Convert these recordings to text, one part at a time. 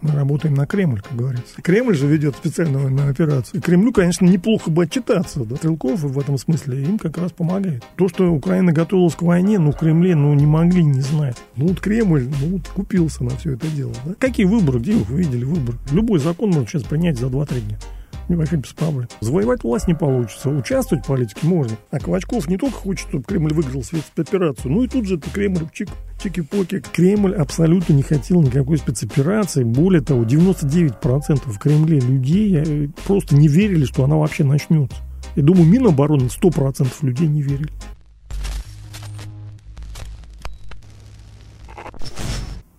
Мы работаем на Кремль, как говорится. Кремль же ведет специальную военную операцию. Кремлю, конечно, неплохо бы отчитаться. Да? Стрелков в этом смысле им как раз помогает. То, что Украина готовилась к войне, ну, в Кремле, ну, не могли не знать. Ну, вот Кремль, ну, вот купился на все это дело. Да? Какие выборы? Где вы видели выборы? Любой закон можно сейчас принять за 2-3 дня вообще без. Завоевать власть не получится, участвовать в политике можно. А Ковачков не только хочет, чтобы Кремль выиграл спецоперацию, ну и тут же это Кремль чик, чики-поки. Кремль абсолютно не хотел никакой спецоперации. Более того, 99% в Кремле людей э, просто не верили, что она вообще начнется. Я думаю, Минобороны 100% людей не верили.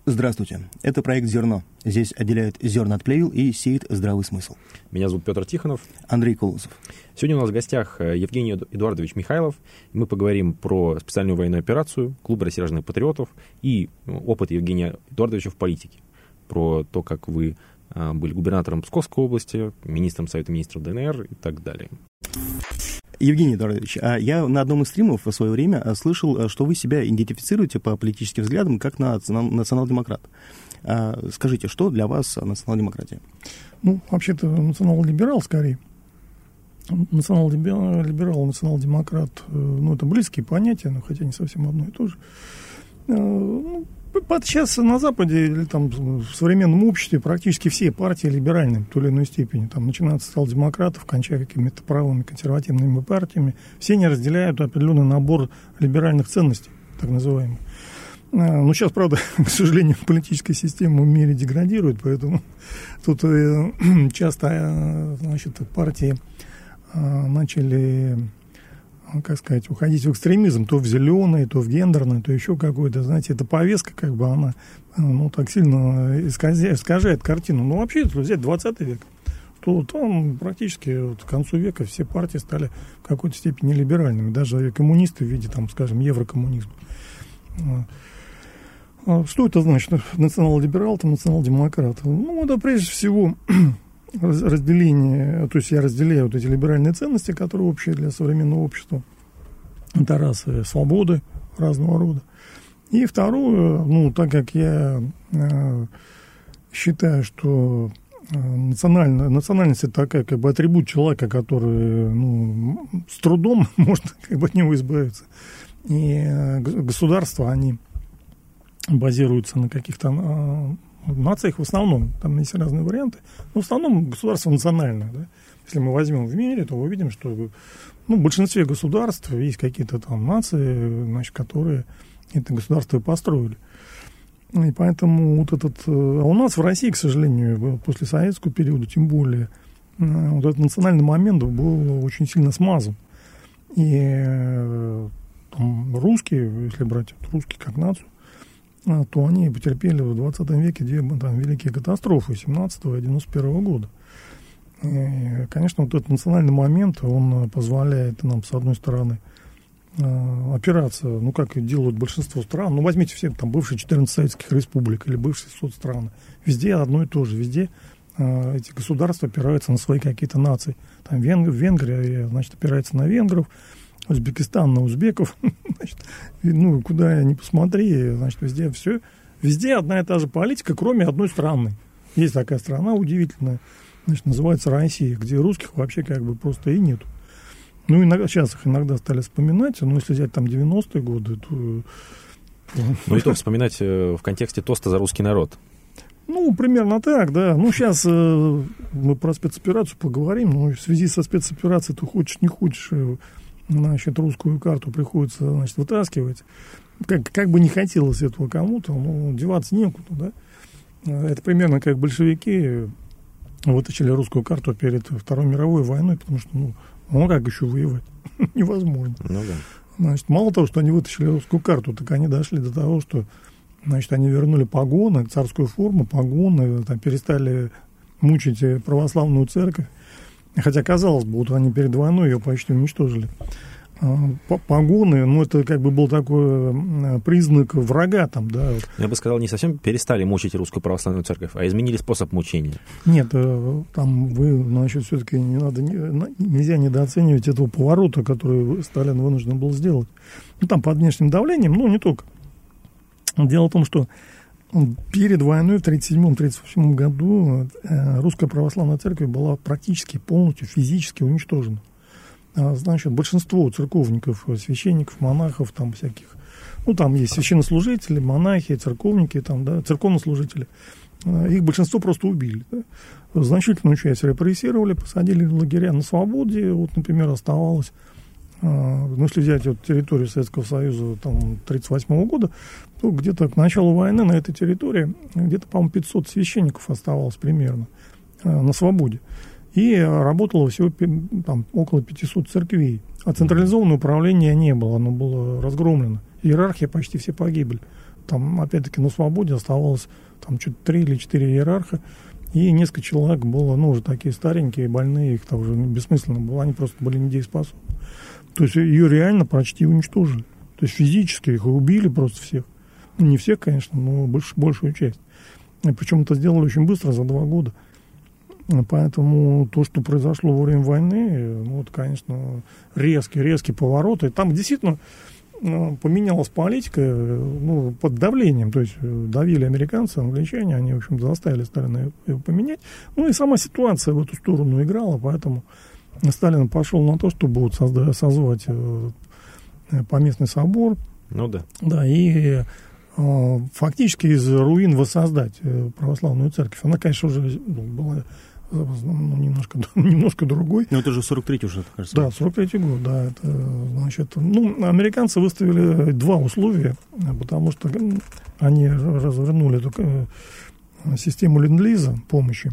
Здравствуйте. Это проект «Зерно». Здесь отделяют зерна от плевел и сеет здравый смысл. Меня зовут Петр Тихонов. Андрей Колосов. Сегодня у нас в гостях э, Евгений Эдуардович Михайлов. Мы поговорим про специальную военную операцию, клуб рассерженных патриотов и ну, опыт Евгения Эдуардовича в политике. Про то, как вы э, были губернатором Псковской области, министром Совета министров ДНР и так далее. Евгений Эдуардович, а я на одном из стримов в свое время а, слышал, а, что вы себя идентифицируете по политическим взглядам как национал-демократ. Скажите, что для вас национал-демократия? Ну, вообще-то национал-либерал скорее. Национал-либерал, национал-демократ, э, ну, это близкие понятия, но хотя не совсем одно и то же. Э, ну, Подчас на Западе или там в современном обществе практически все партии либеральны в той или иной степени. Там, начиная от социал-демократов, кончая какими-то правыми консервативными партиями, все не разделяют определенный набор либеральных ценностей, так называемых. А, ну, сейчас, правда, к сожалению, политическая система в мире деградирует, поэтому тут э, часто э, значит, партии э, начали как сказать, уходить в экстремизм, то в зеленый, то в гендерный, то еще какой-то, знаете, эта повестка, как бы она, ну, так сильно искажает, искажает картину. Ну, вообще, если взять 20 век, то там практически вот, к концу века все партии стали в какой-то степени либеральными, даже коммунисты в виде, там, скажем, еврокоммунизма. А что это значит? Национал-либерал, там, национал-демократ? Ну, это прежде всего разделение, то есть я разделяю вот эти либеральные ценности, которые общие для современного общества. Раз свободы разного рода. И второе, ну, так как я э, считаю, что э, национально, национальность это такая как бы атрибут человека, который ну, с трудом можно как бы от него избавиться. И э, государства, они базируются на каких-то э, в нациях в основном, там есть разные варианты, но в основном государство национальное. Да? Если мы возьмем в мире, то увидим, что ну, в большинстве государств есть какие-то там нации, значит, которые это государство и построили. И поэтому вот этот... Э, а у нас в России, к сожалению, после советского периода, тем более, э, вот этот национальный момент был очень сильно смазан. И э, там, русские, если брать русские как нацию, то они потерпели в 20 веке две там, великие катастрофы 17 и 91 года. И, конечно, вот этот национальный момент, он позволяет нам, с одной стороны, а, опираться, ну, как делают большинство стран, ну, возьмите все там бывшие 14 советских республик или бывшие соцстраны, везде одно и то же, везде э, эти государства опираются на свои какие-то нации. Там Венгр, Венгрия, значит, опирается на венгров, Узбекистан на узбеков, значит, ну, куда ни посмотри, значит, везде все, везде одна и та же политика, кроме одной страны. Есть такая страна удивительная, значит, называется Россия, где русских вообще как бы просто и нету. Ну, иногда, сейчас их иногда стали вспоминать, но если взять там 90-е годы, то... Ну, и то вспоминать э, в контексте тоста за русский народ. Ну, примерно так, да. Ну, сейчас э, мы про спецоперацию поговорим, но в связи со спецоперацией ты хочешь, не хочешь, э, значит, русскую карту приходится, значит, вытаскивать. Как, как бы не хотелось этого кому-то, но деваться некуда, да. Это примерно как большевики вытащили русскую карту перед Второй мировой войной, потому что, ну, ну как еще воевать? Невозможно. Ну, да. Значит, мало того, что они вытащили русскую карту, так они дошли до того, что, значит, они вернули погоны, царскую форму, погоны, там, перестали мучить православную церковь. Хотя, казалось бы, вот они перед войной ее почти уничтожили. А, погоны, ну, это как бы был такой признак врага там, да. Я бы сказал, не совсем перестали мучить русскую православную церковь, а изменили способ мучения. Нет, э, там вы, значит, все-таки не надо, нельзя недооценивать этого поворота, который Сталин вынужден был сделать. Ну, там под внешним давлением, ну, не только. Дело в том, что Перед войной в 1937-1938 году э, русская православная церковь была практически полностью физически уничтожена. А, значит, большинство церковников, священников, монахов, там всяких, ну, там есть священнослужители, монахи, церковники, там, да, церковнослужители, а, их большинство просто убили. Да. Значительную часть репрессировали, посадили в лагеря на свободе. Вот, например, оставалось ну, если взять вот территорию Советского Союза там 1938 года, то где-то к началу войны на этой территории где-то, по-моему, 500 священников оставалось примерно на свободе. И работало всего там, около 500 церквей. А централизованного управления не было, оно было разгромлено. Иерархия почти все погибли. Там, опять-таки, на свободе оставалось там чуть три или четыре иерарха, и несколько человек было, ну, уже такие старенькие, больные, их там уже бессмысленно было, они просто были недееспособны. То есть ее реально почти уничтожили. То есть физически их убили просто всех. Ну, не всех, конечно, но больш, большую часть. Причем это сделали очень быстро, за два года. Поэтому то, что произошло во время войны, ну, вот, конечно, резкий, резкий поворот. И там действительно ну, поменялась политика ну, под давлением. То есть э, давили американцы, англичане, они, в общем заставили Сталина его поменять. Ну и сама ситуация в эту сторону играла, поэтому Сталин пошел на то, чтобы вот создать, созвать э, поместный собор. Ну да. Да, и э, фактически из руин воссоздать православную церковь. Она, конечно, уже ну, была ну, немножко, немножко другой. Но это же 43-й уже, кажется. Да, 43-й год, да. Это, значит, ну, американцы выставили два условия, потому что они развернули эту э, систему ленд-лиза помощи,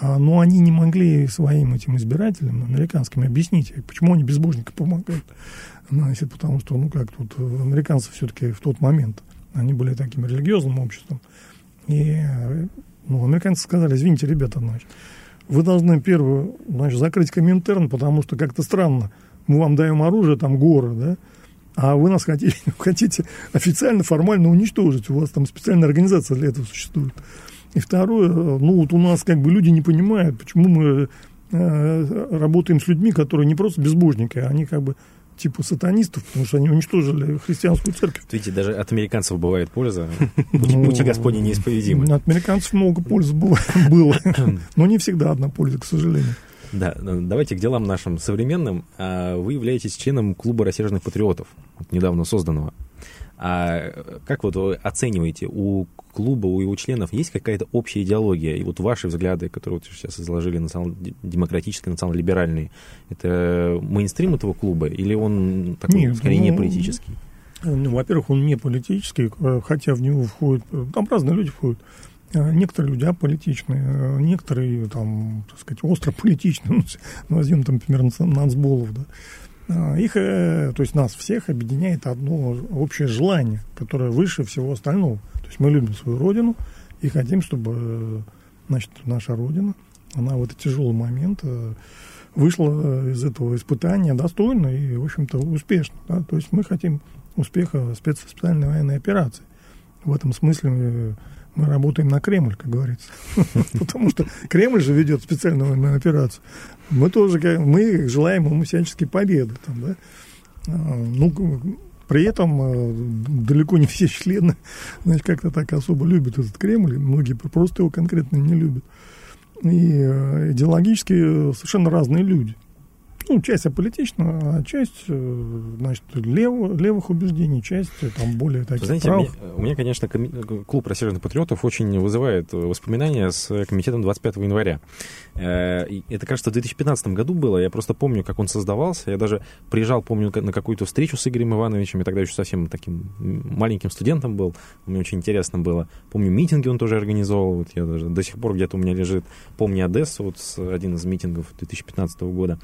но они не могли своим этим избирателям, американским, объяснить, почему они безбожника помогают. Значит, потому что, ну, как тут, американцы все-таки в тот момент, они были таким религиозным обществом. И ну, американцы сказали, извините, ребята, значит, вы должны первую, значит, закрыть Коминтерн, потому что как-то странно. Мы вам даем оружие, там горы, да, а вы нас хотите, хотите официально, формально уничтожить. У вас там специальная организация для этого существует. И второе, ну вот у нас как бы люди не понимают, почему мы э, работаем с людьми, которые не просто безбожники, а они как бы типа сатанистов, потому что они уничтожили христианскую церковь. Видите, даже от американцев бывает польза. Пути, ну, Господни неисповедимы. От американцев много пользы было, но не всегда одна польза, к сожалению. Да, ну, давайте к делам нашим современным. А, вы являетесь членом клуба рассерженных патриотов, недавно созданного. А как вот вы оцениваете, у клуба, у его членов есть какая-то общая идеология? И вот ваши взгляды, которые вот сейчас изложили национал-демократические, национал-либеральные, это мейнстрим этого клуба или он такой, Нет, скорее, ну, не политический? Ну, во-первых, он не политический, э, хотя в него входят, э, там разные люди входят. Э, некоторые люди аполитичные, некоторые, там, так сказать, остро политичные, ну, возьмем, там, например, нацболов, да. Их, то есть нас всех объединяет одно общее желание, которое выше всего остального – то есть мы любим свою родину и хотим, чтобы значит, наша родина, она в этот тяжелый момент э, вышла э, из этого испытания достойно и, в общем-то, успешно. Да? То есть мы хотим успеха специальной военной операции. В этом смысле мы, работаем на Кремль, как говорится. Потому что Кремль же ведет специальную военную операцию. Мы тоже мы желаем ему всячески победы. Там, да? А, ну, при этом э, далеко не все члены значит, как-то так особо любят этот Кремль, многие просто его конкретно не любят. И э, идеологически совершенно разные люди ну, часть аполитична, а часть, э, значит, лев, левых убеждений, часть э, там более таких Знаете, правых. Меня, у меня, конечно, клуб рассерженных патриотов очень вызывает воспоминания с комитетом 25 января. Э, это, кажется, в 2015 году было, я просто помню, как он создавался. Я даже приезжал, помню, на какую-то встречу с Игорем Ивановичем, я тогда еще совсем таким маленьким студентом был, мне очень интересно было. Помню, митинги он тоже организовал, вот я даже до сих пор где-то у меня лежит «Помни Одессу», вот один из митингов 2015 года.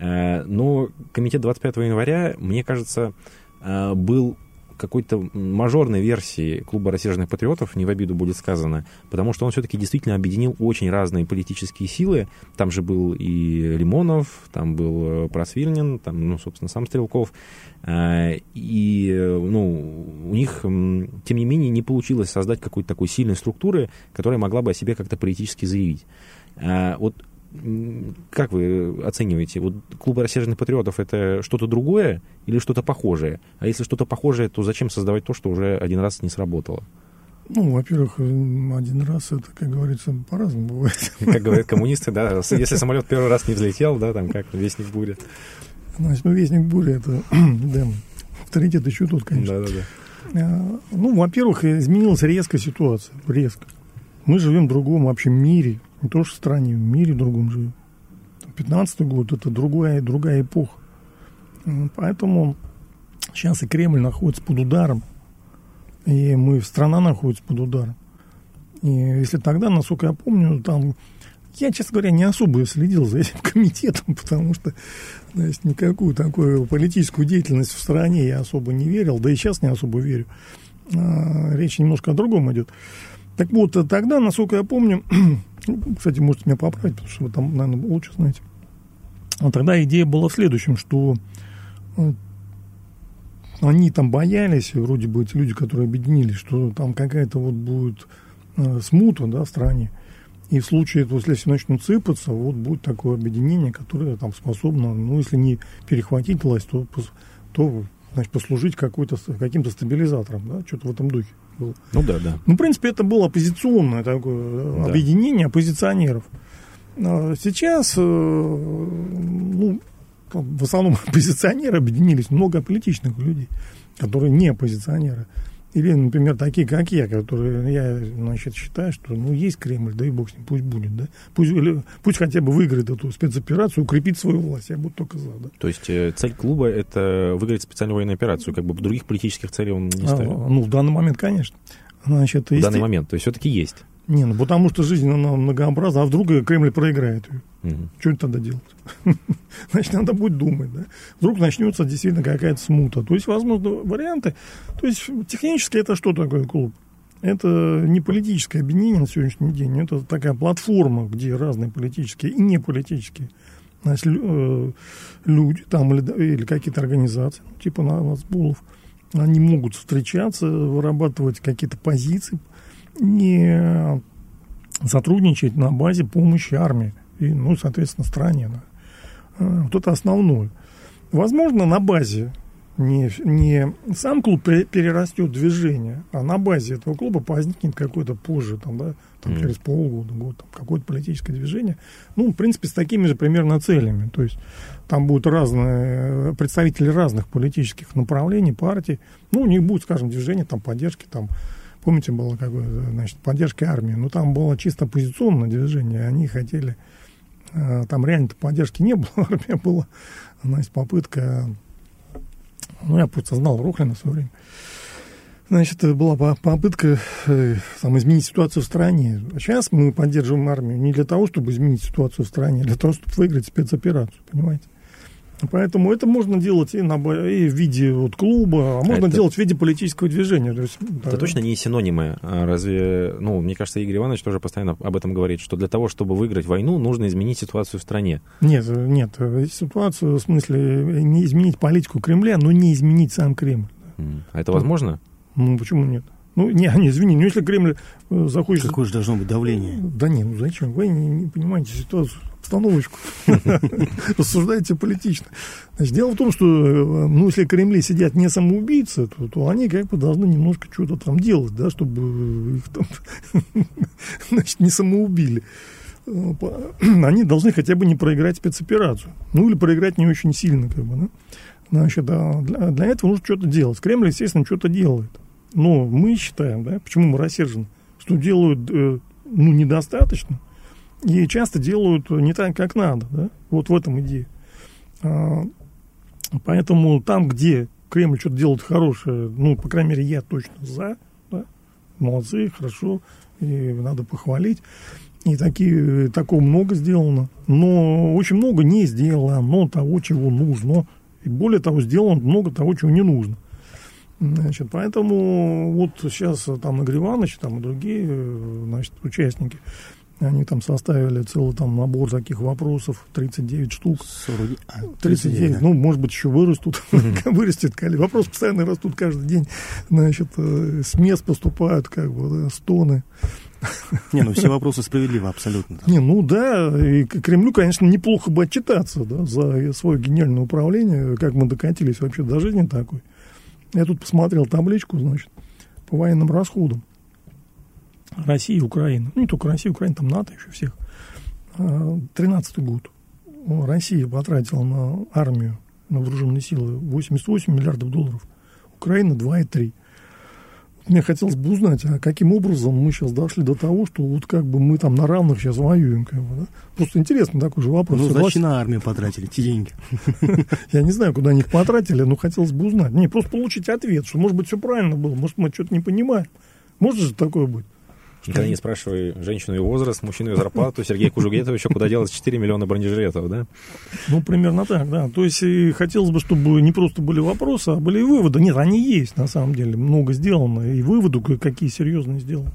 Э, но комитет 25 января, мне кажется, э, был какой-то мажорной версии клуба рассерженных патриотов, не в обиду будет сказано, потому что он все-таки действительно объединил очень разные политические силы. Там же был и Лимонов, там был э, Просвирнин, там, ну, собственно, сам Стрелков. И, ну, у них, тем не менее, не получилось создать какой-то такой сильной структуры, которая могла бы о себе как-то политически заявить. Вот как вы оцениваете? Вот клубы рассерженных патриотов это что-то другое или что-то похожее? А если что-то похожее, то зачем создавать то, что уже один раз не сработало? Ну, во-первых, один раз это, как говорится, по-разному бывает. Как говорят коммунисты, да, если самолет первый раз не взлетел, да, там как вестник бури. Значит, ну, вестник бури это, да, авторитет еще тот, конечно. Да, да, да. Ну, во-первых, изменилась резко ситуация, резко. Мы живем в другом вообще мире, не то что в стране, в мире другом живем. 15 год это другая, другая эпоха. Поэтому сейчас и Кремль находится под ударом, и мы, страна находится под ударом. И если тогда, насколько я помню, там я, честно говоря, не особо следил за этим комитетом, потому что значит, никакую такую политическую деятельность в стране я особо не верил, да и сейчас не особо верю. А, речь немножко о другом идет. Так вот, тогда, насколько я помню, кстати, можете меня поправить, потому что вы там, наверное, лучше знаете. А тогда идея была в следующем, что э, они там боялись, вроде бы эти люди, которые объединились, что там какая-то вот будет э, смута да, в стране. И в случае, если все начнут сыпаться, вот будет такое объединение, которое там способно, ну, если не перехватить власть, то, то значит, послужить какой-то, каким-то стабилизатором, да, что-то в этом духе было. Ну да, да. Ну, в принципе, это было оппозиционное такое да. объединение оппозиционеров. А сейчас, э, ну, в основном оппозиционеры объединились, много политичных людей, которые не оппозиционеры. Или, например, такие, как я, которые, я, значит, считаю, что, ну, есть Кремль, да и бог с ним, пусть будет, да. Пусть, или, пусть хотя бы выиграет эту спецоперацию, укрепит свою власть, я буду только за, да. То есть э, цель клуба – это выиграть специальную военную операцию, как бы других политических целей он не ставит? А, ну, в данный момент, конечно. Значит, в данный момент, то есть все-таки есть? Не, ну потому что жизнь она многообразна, а вдруг Кремль проиграет ее. Угу. Что тогда делать? Значит, надо будет думать, да. Вдруг начнется действительно какая-то смута. То есть, возможно, варианты. То есть, технически это что такое клуб? Это не политическое объединение на сегодняшний день, это такая платформа, где разные политические и неполитические значит, э, люди там или, или какие-то организации, типа Нацбулов, они могут встречаться, вырабатывать какие-то позиции, не сотрудничать на базе помощи армии и, ну, соответственно, стране. Да. А, вот это основное. Возможно, на базе не, не сам клуб перерастет движение, а на базе этого клуба возникнет какой-то позже, там, да, там, mm. через полгода, год, там, какое-то политическое движение. Ну, в принципе, с такими же примерно целями. То есть там будут разные представители разных политических направлений, партий. Ну, у них будет, скажем, движение там, поддержки там, Помните, было какое значит, поддержка армии. Ну, там было чисто оппозиционное движение. Они хотели... Э, там реально-то поддержки не было. Армия была, значит, попытка... Ну, я просто знал Рухлина в свое время. Значит, была попытка э, там, изменить ситуацию в стране. Сейчас мы поддерживаем армию не для того, чтобы изменить ситуацию в стране, а для того, чтобы выиграть спецоперацию, понимаете? Поэтому это можно делать и, на, и в виде вот, клуба, а можно это... делать в виде политического движения. То есть, это да. точно не синонимы. А разве, ну, мне кажется, Игорь Иванович тоже постоянно об этом говорит, что для того, чтобы выиграть войну, нужно изменить ситуацию в стране. Нет, нет, ситуацию, в смысле, не изменить политику Кремля, но не изменить сам Кремль. А это возможно? Ну, почему нет? Ну, не, не, извини, ну если Кремль э, захочет... Какое же должно быть давление? Да нет, ну зачем? Вы не, не понимаете ситуацию обстановочку. Рассуждайте политично. Значит, дело в том, что, э, ну, если в Кремле сидят не самоубийцы, то, то они как бы должны немножко что-то там делать, да, чтобы их там, значит, не самоубили. Э, они должны хотя бы не проиграть спецоперацию. Ну, или проиграть не очень сильно, как бы, да. Значит, да, для, для этого нужно что-то делать. Кремль, естественно, что-то делает. Но мы считаем, да, почему мы рассержены, что делают, э, ну, недостаточно – и часто делают не так, как надо. Да? Вот в этом идея. А, поэтому там, где Кремль что-то делает хорошее, ну, по крайней мере, я точно за. Да? Молодцы, хорошо, и надо похвалить. И такие, такого много сделано. Но очень много не сделано того, чего нужно. И более того, сделано много того, чего не нужно. Значит, поэтому вот сейчас там Игорь Иванович, там и другие значит, участники они там составили целый там набор таких вопросов, 39 штук. 40... 39, 39 ну, может быть, еще вырастут, mm-hmm. вырастет. Вопросы постоянно растут каждый день. Значит, э, с мест поступают как бы да, стоны. Не, ну все вопросы справедливы абсолютно. Не, ну да, и Кремлю, конечно, неплохо бы отчитаться да, за свое гениальное управление, как мы докатились вообще до жизни такой. Я тут посмотрел табличку, значит, по военным расходам. России и Украины. Ну, не только Россия, Украина, там НАТО еще всех. 13 год. Россия потратила на армию, на вооруженные силы 88 миллиардов долларов. Украина 2,3. Мне хотелось бы узнать, а каким образом мы сейчас дошли до того, что вот как бы мы там на равных сейчас воюем. Как бы, да? Просто интересный такой же вопрос. Ну, значит, на армию потратили эти деньги. Я не знаю, куда они их потратили, но хотелось бы узнать. Не, просто получить ответ, что, может быть, все правильно было, может, мы что-то не понимаем. Может же такое быть? Никогда не спрашивай женщину ее возраст, мужчину ее зарплату, Сергея Кужугетовича, куда делать 4 миллиона бронежилетов, да? Ну, примерно так, да. То есть и хотелось бы, чтобы не просто были вопросы, а были и выводы. Нет, они есть, на самом деле. Много сделано, и выводы какие серьезные сделаны.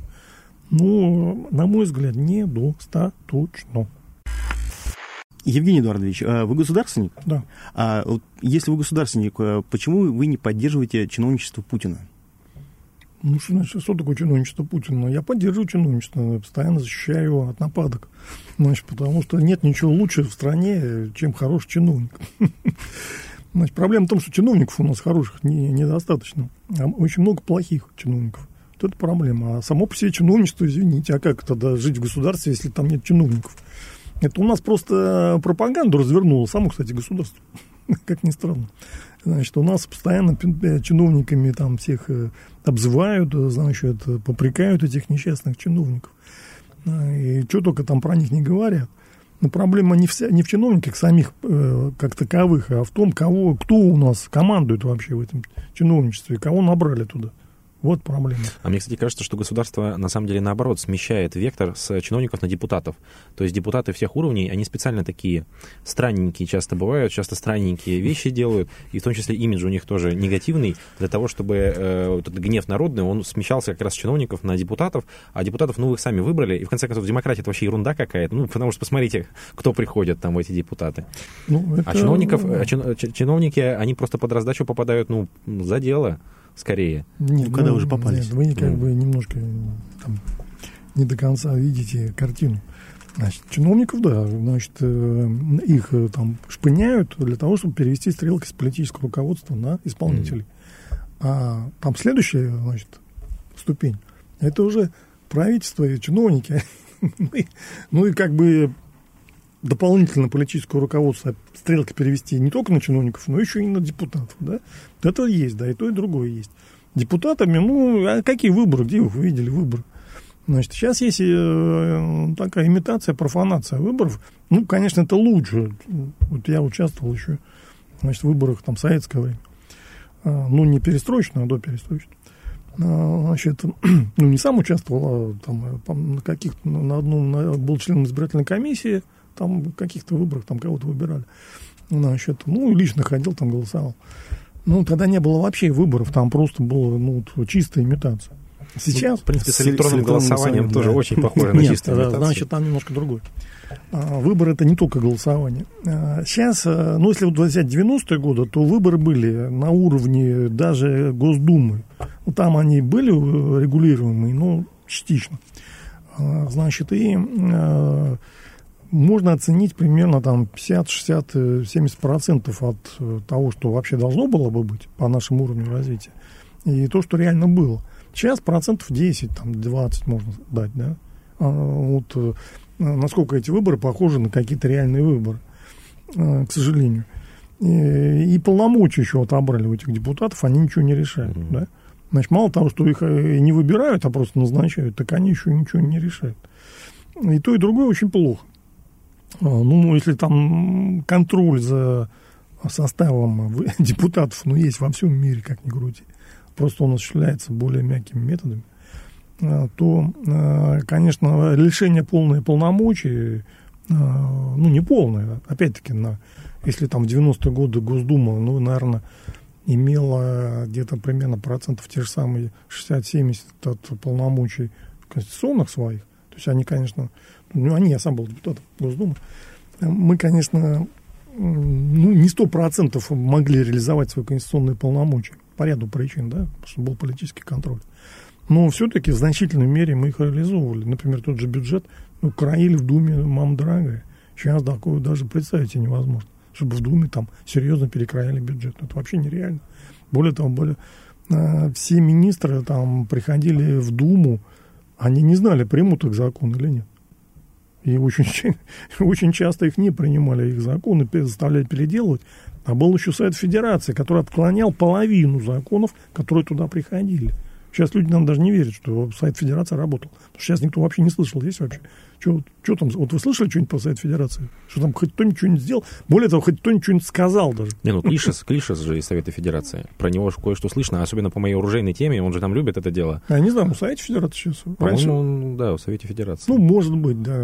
Но, на мой взгляд, недостаточно. Евгений Эдуардович, а вы государственник? Да. А вот если вы государственник, а почему вы не поддерживаете чиновничество Путина? Ну, что значит, что такое чиновничество Путина? Я поддерживаю чиновничество, постоянно защищаю его от нападок. Значит, потому что нет ничего лучше в стране, чем хороший чиновник. Значит, проблема в том, что чиновников у нас хороших не, недостаточно. А очень много плохих чиновников. Вот это проблема. А само по себе чиновничество, извините, а как тогда жить в государстве, если там нет чиновников? Это у нас просто пропаганду развернуло само, кстати, государство. как ни странно. Значит, у нас постоянно э, чиновниками там всех э, обзывают, э, значит, попрекают этих несчастных чиновников. И что только там про них не говорят. Но проблема не, вся, не в чиновниках самих э, как таковых, а в том, кого, кто у нас командует вообще в этом чиновничестве, кого набрали туда. Вот проблема. А мне, кстати, кажется, что государство на самом деле наоборот смещает вектор с чиновников на депутатов. То есть депутаты всех уровней, они специально такие странненькие часто бывают, часто странненькие вещи делают, и в том числе имидж у них тоже негативный, для того, чтобы э, вот этот гнев народный, он смещался как раз с чиновников на депутатов, а депутатов, ну, вы их сами выбрали, и в конце концов демократия это вообще ерунда какая-то, ну, потому что посмотрите, кто приходит там в эти депутаты. Ну, это... А чиновников, а чин, чиновники, они просто под раздачу попадают, ну, за дело скорее. Нет, ну, когда ну, уже попались. Нет, вы как бы немножко там, не до конца видите картину. Значит, чиновников, да, значит, э, их э, там шпыняют для того, чтобы перевести стрелки с политического руководства на исполнителей. Mm. А там следующая, значит, ступень, это уже правительство и чиновники. Ну, ну и как бы дополнительно политическое руководство стрелки перевести не только на чиновников, но еще и на депутатов. Да? Это есть, да, и то, и другое есть. Депутатами, ну, а какие выборы, где вы видели выборы? Значит, сейчас есть э, такая имитация, профанация выборов. Ну, конечно, это лучше. Вот я участвовал еще значит, в выборах там советское время. А, ну, не перестроечное, а до перестроечного. А, значит, ну, не сам участвовал, а там на каких-то, на одном, на, был членом избирательной комиссии, там в каких-то выборах там кого-то выбирали. Значит, ну, лично ходил, там голосовал. Ну, тогда не было вообще выборов, там просто была ну, чистая имитация. Сейчас... в принципе, с электронным, с голосованием тоже да. очень похоже на чистую имитацию. значит, там немножко другой. А, выборы это не только голосование. А, сейчас, а, ну, если вот взять 90-е годы, то выборы были на уровне даже Госдумы. Ну, там они были регулируемые, но частично. Значит, и можно оценить примерно там 50, 60, 70 процентов от э, того, что вообще должно было бы быть по нашему уровню развития, и то, что реально было. Сейчас процентов 10, там 20 можно дать, да. А вот э, насколько эти выборы похожи на какие-то реальные выборы, э, к сожалению. И, и полномочия еще отобрали у этих депутатов, они ничего не решают, mm-hmm. да. Значит, мало того, что их не выбирают, а просто назначают, так они еще ничего не решают. И то, и другое очень плохо. А, ну, если там контроль за составом депутатов, ну, есть во всем мире, как ни крути, просто он осуществляется более мягкими методами, а, то, а, конечно, лишение полной полномочий, ну, не полное, опять-таки, на, если там в 90-е годы Госдума, ну, наверное, имела где-то примерно процентов те же самые 60-70 от полномочий конституционных своих, то есть они, конечно, ну, они, я сам был депутатом Госдумы, мы, конечно, ну, не сто процентов могли реализовать свои конституционные полномочия по ряду причин, да, потому что был политический контроль. Но все-таки в значительной мере мы их реализовывали. Например, тот же бюджет, ну, краили в Думе, мам дорогая. Сейчас такое даже представить себе невозможно, чтобы в Думе там серьезно перекроили бюджет. Это вообще нереально. Более того, более, э, все министры там приходили в Думу, Они не знали, примут их закон или нет. И очень, очень часто их не принимали, их законы заставляли переделывать. А был еще Совет Федерации, который отклонял половину законов, которые туда приходили. Сейчас люди нам даже не верят, что сайт Федерации работал. Сейчас никто вообще не слышал, есть вообще. Что, там, вот вы слышали что-нибудь по сайту Федерации? Что там хоть кто-нибудь что-нибудь сделал? Более того, хоть кто-нибудь что-нибудь сказал даже. Не, ну Клишес, Клишес же из Совета Федерации. Про него кое-что слышно, особенно по моей оружейной теме, он же там любит это дело. Я не знаю, у Совета Федерации сейчас. Раньше... он, да, в Совете Федерации. Ну, может быть, да.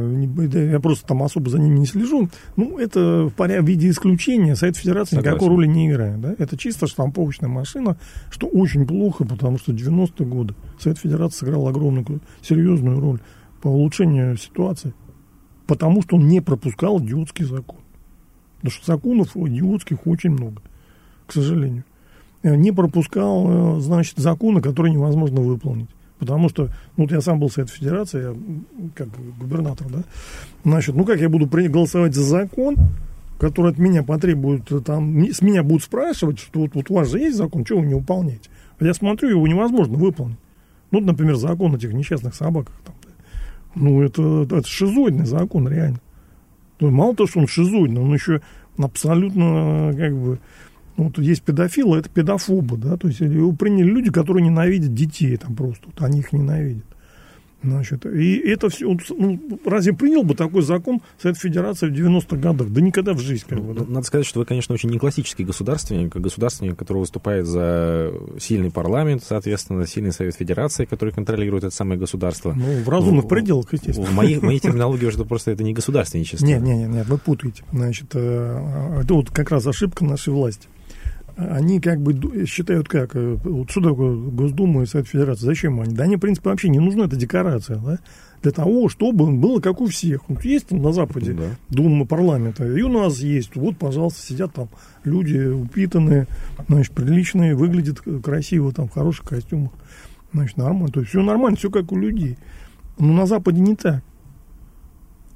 Я просто там особо за ними не слежу. Ну, это в, поряд... в виде исключения Совет Федерации Согласен. никакой роли не играет. Да? Это чисто штамповочная машина, что очень плохо, потому что 90-е годы Совет Федерации сыграл огромную, серьезную роль по улучшению ситуации, потому что он не пропускал идиотский закон. Потому что законов идиотских очень много, к сожалению. Э, не пропускал, э, значит, законы, которые невозможно выполнить. Потому что, ну, вот я сам был в Совете Федерации, я, как губернатор, да, значит, ну, как я буду голосовать за закон, который от меня потребует, э, там, с меня будут спрашивать, что вот, вот у вас же есть закон, что вы не выполняете? Я смотрю, его невозможно выполнить. Ну, например, закон о этих несчастных собаках. Там, ну, это, это шизоидный закон, реально. Ну, мало того, что он шизоидный, он еще абсолютно, как бы, ну, вот есть педофилы, это педофобы, да, то есть его приняли люди, которые ненавидят детей, там просто, вот они их ненавидят. Значит, и это все, ну, разве принял бы такой закон Совет Федерации в 90-х годах? Да никогда в жизни. Как бы, да. Надо сказать, что вы, конечно, очень не классический государственник, а государственник, который выступает за сильный парламент, соответственно, сильный Совет Федерации, который контролирует это самое государство. Ну, в разумных в, пределах, естественно. В моей, в моей терминологии уже просто это не государственничество. Нет, нет, нет, нет, вы путаете. Значит, э, это вот как раз ошибка нашей власти они как бы считают как, э, вот что такое Госдума и Совет Федерации, зачем они? Да они, в принципе, вообще не нужна эта декорация, да? Для того, чтобы было как у всех. Вот есть на Западе да. Дума парламента, и у нас есть. Вот, пожалуйста, сидят там люди упитанные, значит, приличные, выглядят красиво, там, в хороших костюмах. Значит, нормально. То есть все нормально, все как у людей. Но на Западе не так.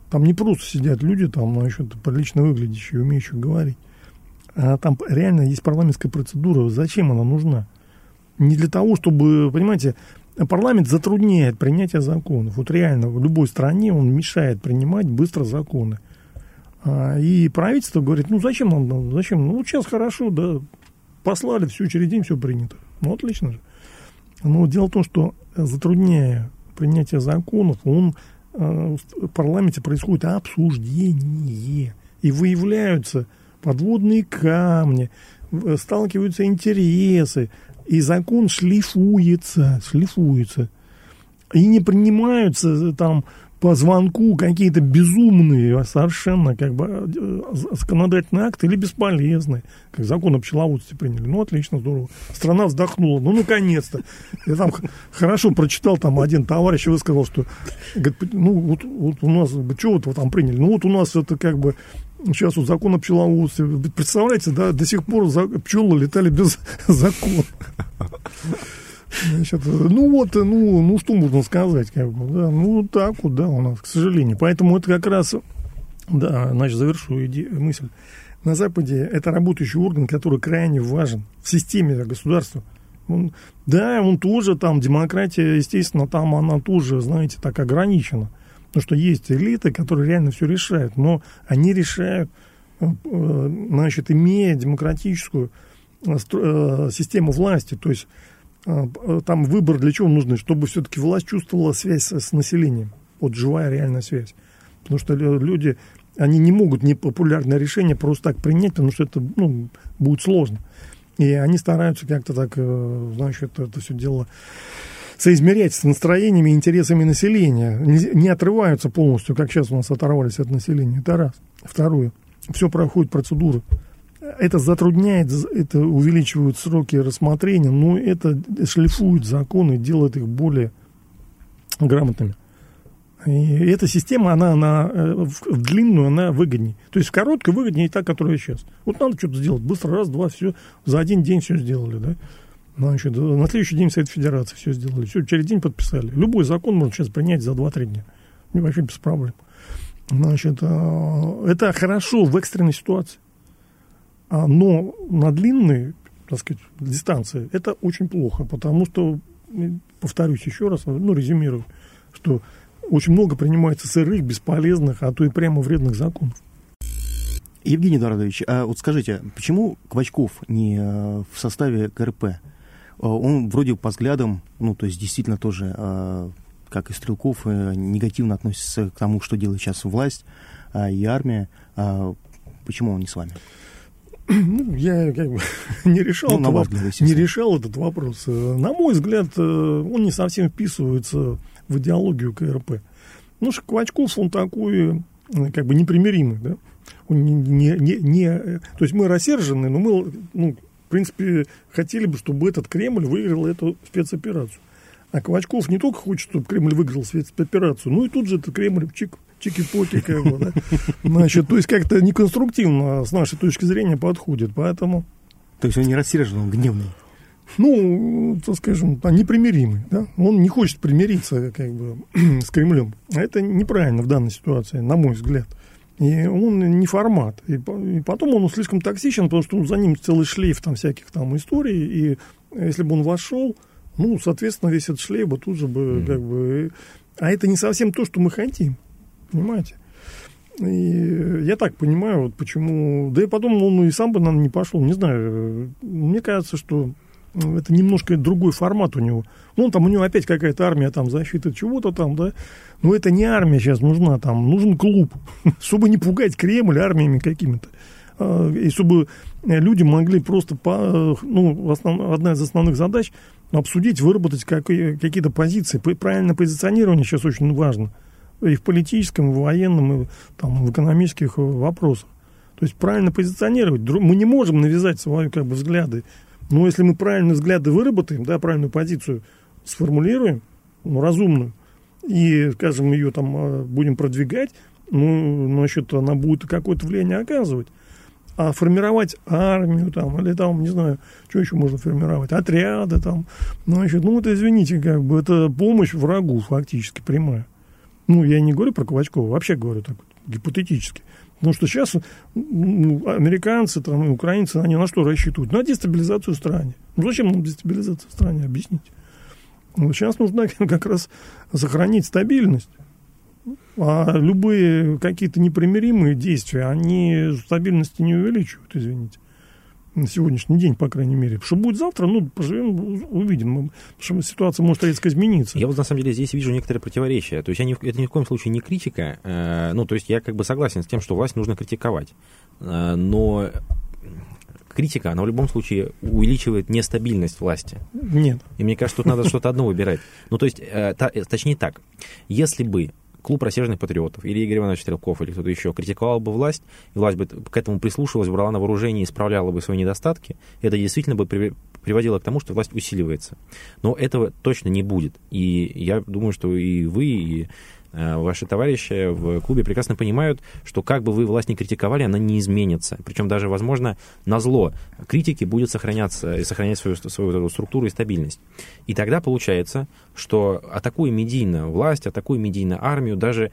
Там не просто сидят люди, там, значит, прилично выглядящие, умеющие говорить. А там реально есть парламентская процедура. Зачем она нужна? Не для того, чтобы, понимаете, парламент затрудняет принятие законов. Вот реально в любой стране он мешает принимать быстро законы. А, и правительство говорит, ну зачем нам, зачем? Ну сейчас хорошо, да, послали, все, через день все принято. Ну отлично же. Но дело в том, что затрудняя принятие законов, он э, в парламенте происходит обсуждение. И выявляются подводные камни, сталкиваются интересы, и закон шлифуется, шлифуется. И не принимаются там по звонку какие-то безумные совершенно как бы э, законодательные акты или бесполезные, как закон о пчеловодстве приняли. Ну, отлично, здорово. Страна вздохнула. Ну, наконец-то. Я там хорошо прочитал, там один товарищ высказал, что говорит, ну, вот, вот у нас, что вот вы там приняли? Ну, вот у нас это как бы Сейчас вот закон о пчеловодстве. Представляете, да, до сих пор за, пчелы летали без закона. Значит, ну вот, ну, ну что можно сказать, как бы, да, ну так вот, да, у нас, к сожалению. Поэтому это как раз, да, значит, завершу иде- мысль. На Западе это работающий орган, который крайне важен в системе государства. Он, да, он тоже там, демократия, естественно, там она тоже, знаете, так ограничена. Потому что есть элиты, которые реально все решают, но они решают, э, э, значит, имея демократическую э, систему власти, то есть там выбор для чего нужен, чтобы все-таки власть чувствовала связь с населением, вот живая реальная связь. Потому что люди, они не могут непопулярное решение просто так принять, потому что это ну, будет сложно. И они стараются как-то так, значит, это все дело соизмерять с настроениями и интересами населения. Не, отрываются полностью, как сейчас у нас оторвались от населения. Это раз. Второе. Все проходит процедуры. Это затрудняет, это увеличивает сроки рассмотрения, но это шлифует законы, делает их более грамотными. И эта система, она, она э, в, в длинную, она выгоднее. То есть в короткой выгоднее та, которая сейчас. Вот надо что-то сделать. Быстро, раз, два, все. За один день все сделали, да. Значит, на следующий день Совет Федерации все сделали. Все, через день подписали. Любой закон можно сейчас принять за 2-3 дня. Не вообще без проблем. Значит, э, это хорошо в экстренной ситуации. А, но на длинной, так сказать, дистанции это очень плохо, потому что, повторюсь еще раз, ну, резюмирую, что очень много принимается сырых, бесполезных, а то и прямо вредных законов. Евгений Эдуардович, а вот скажите, почему Квачков не э, в составе КРП? Э, он вроде по взглядам, ну, то есть действительно тоже, э, как и Стрелков, негативно относится к тому, что делает сейчас власть и армия. Почему он не с вами? Ну, я как бы не решал, ну, этот, взгляд, не решал этот вопрос. На мой взгляд, он не совсем вписывается в идеологию КРП. Ну, что Квачков, он такой, как бы непримиримый, да? Он не, не, не, не, то есть мы рассержены, но мы, ну, принципе, хотели бы, чтобы этот Кремль выиграл эту спецоперацию. А Ковачков не только хочет, чтобы Кремль выиграл спецоперацию, ну и тут же этот Кремль чик, чики-поки, как бы, да. Значит, то есть как-то неконструктивно с нашей точки зрения подходит, поэтому... То есть он не рассержен, он гневный? Ну, так скажем, непримиримый, да. Он не хочет примириться, как бы, с Кремлем. А это неправильно в данной ситуации, на мой взгляд. И он не формат. И, и потом он слишком токсичен, потому что ну, за ним целый шлейф там всяких там историй. И если бы он вошел, ну, соответственно, весь этот шлейф бы тут же бы mm-hmm. как бы... А это не совсем то, что мы хотим. Понимаете? И я так понимаю, вот почему... Да и потом он и сам бы, наверное, не пошел. Не знаю. Мне кажется, что это немножко другой формат у него. Ну, там у него опять какая-то армия там защиты чего-то там, да. Но это не армия сейчас нужна, там нужен клуб, чтобы не пугать Кремль армиями какими-то. А, и чтобы люди могли просто, по, ну, основ, одна из основных задач обсудить, выработать какие-то позиции. Правильное позиционирование сейчас очень важно. И в политическом, и в военном, и там, в экономических вопросах. То есть правильно позиционировать. Мы не можем навязать свои как бы, взгляды но если мы правильные взгляды выработаем, да, правильную позицию сформулируем, ну, разумную, и, скажем, ее там а, будем продвигать, ну, значит, она будет какое-то влияние оказывать. А формировать армию там, или там, не знаю, что еще можно формировать, отряды там, ну, значит, ну, это, извините, как бы, это помощь врагу фактически прямая. Ну, я не говорю про Ковачкова, вообще говорю так, гипотетически. Потому что сейчас ну, американцы, там, украинцы, они на что рассчитывают? На дестабилизацию в стране. Ну, зачем нам дестабилизация в стране? Объясните. Ну, сейчас нужно как раз сохранить стабильность. А любые какие-то непримиримые действия, они стабильности не увеличивают, извините на сегодняшний день, по крайней мере. Что будет завтра, ну, поживем, увидим. Потому что ситуация может резко измениться. Я вот, на самом деле, здесь вижу некоторые противоречия. То есть, я ни, это ни в коем случае не критика. Э, ну, то есть, я как бы согласен с тем, что власть нужно критиковать. Э, но критика, она в любом случае увеличивает нестабильность власти. Нет. И мне кажется, тут надо что-то одно выбирать. Ну, то есть, э, та, точнее так, если бы клуб рассерженных патриотов, или Игорь Иванович Стрелков, или кто-то еще, критиковал бы власть, и власть бы к этому прислушивалась, брала на вооружение и исправляла бы свои недостатки, это действительно бы приводило к тому, что власть усиливается. Но этого точно не будет. И я думаю, что и вы, и ваши товарищи в клубе прекрасно понимают, что как бы вы власть не критиковали, она не изменится. Причем даже, возможно, на зло критики будет сохраняться и сохранять свою, свою структуру и стабильность. И тогда получается, что атакуя медийно власть, атакуя медийно армию, даже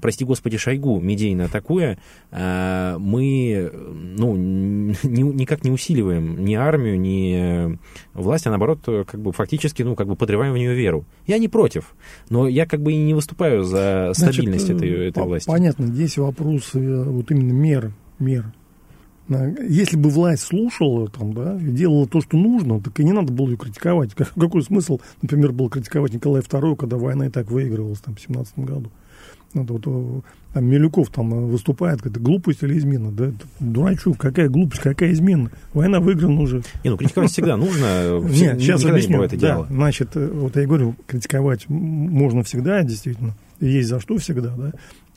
прости господи, Шойгу медийно атакуя, э, мы ну, никак не усиливаем ни армию, ни власть, а наоборот, как бы фактически, ну, как бы подрываем в нее веру. Я не против, но я как бы и не выступаю за стабильность Значит, этой, этой власти. Понятно, здесь вопрос э, вот именно мер, мер. Если бы власть слушала там, да, и делала то, что нужно, так и не надо было ее критиковать. Какой смысл, например, был критиковать Николая II, когда война и так выигрывалась там, в 17 году? Вот, вот, там Милюков там э, выступает, это глупость или измена. Да, дурачок, какая глупость, какая измена. Война выиграна уже. Не, ну критиковать всегда нужно. Нет, сейчас объясню. Это дело. Значит, э, вот я говорю, критиковать можно всегда, действительно. Есть за что всегда, да.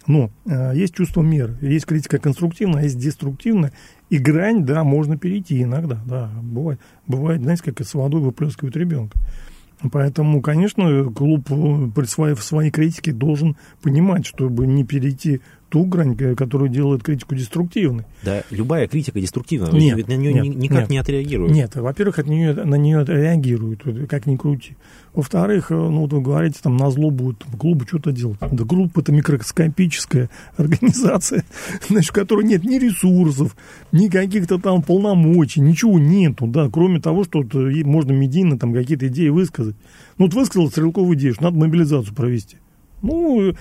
Но э, есть чувство меры, есть критика конструктивная, есть деструктивная, и грань, да, можно перейти иногда, да, бывает, бывает, знаете, как с водой выплескивают ребенка. Поэтому, конечно, клуб э, при своей, в критике должен понимать, чтобы не перейти ту грань, которую делает критику деструктивной. Да, любая критика деструктивна, нет, ведь на нее нет, никак нет, не отреагируют. Нет, во-первых, от нее, на нее реагируют, как ни крути. Во-вторых, э, ну, вот вы говорите, там, на зло будет там, клубу что-то делать. Да клуб – это микроскопическая организация, значит, в которой нет ни ресурсов, ни каких-то там полномочий, ничего нету, да, кроме того, что вот, можно медийно там какие-то идеи высказать. Ну, вот высказал Стрелков идею, что надо мобилизацию провести. Ну,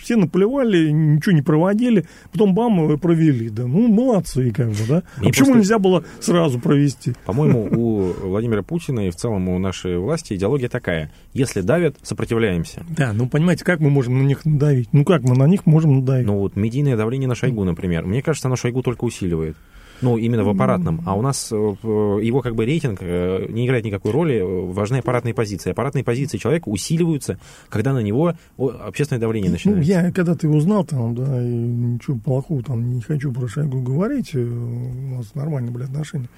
все наплевали, ничего не проводили, потом бам, провели, да. Ну, молодцы, как бы, да. А почему просто... нельзя было сразу провести? По-моему, у Владимира Путина и в целом у нашей власти идеология такая. Если давят, сопротивляемся. Да, ну, понимаете, как мы можем на них надавить? Ну, как мы на них можем надавить? Ну, вот медийное давление на Шойгу, например. Мне кажется, оно Шойгу только усиливает. Ну, именно в аппаратном. А у нас э, его как бы рейтинг э, не играет никакой роли. Важны аппаратные позиции. Аппаратные позиции человека усиливаются, когда на него общественное давление начинается. Ну, я когда ты узнал там, да, и ничего плохого там не хочу про Шойгу говорить, э, у нас нормальные были отношения.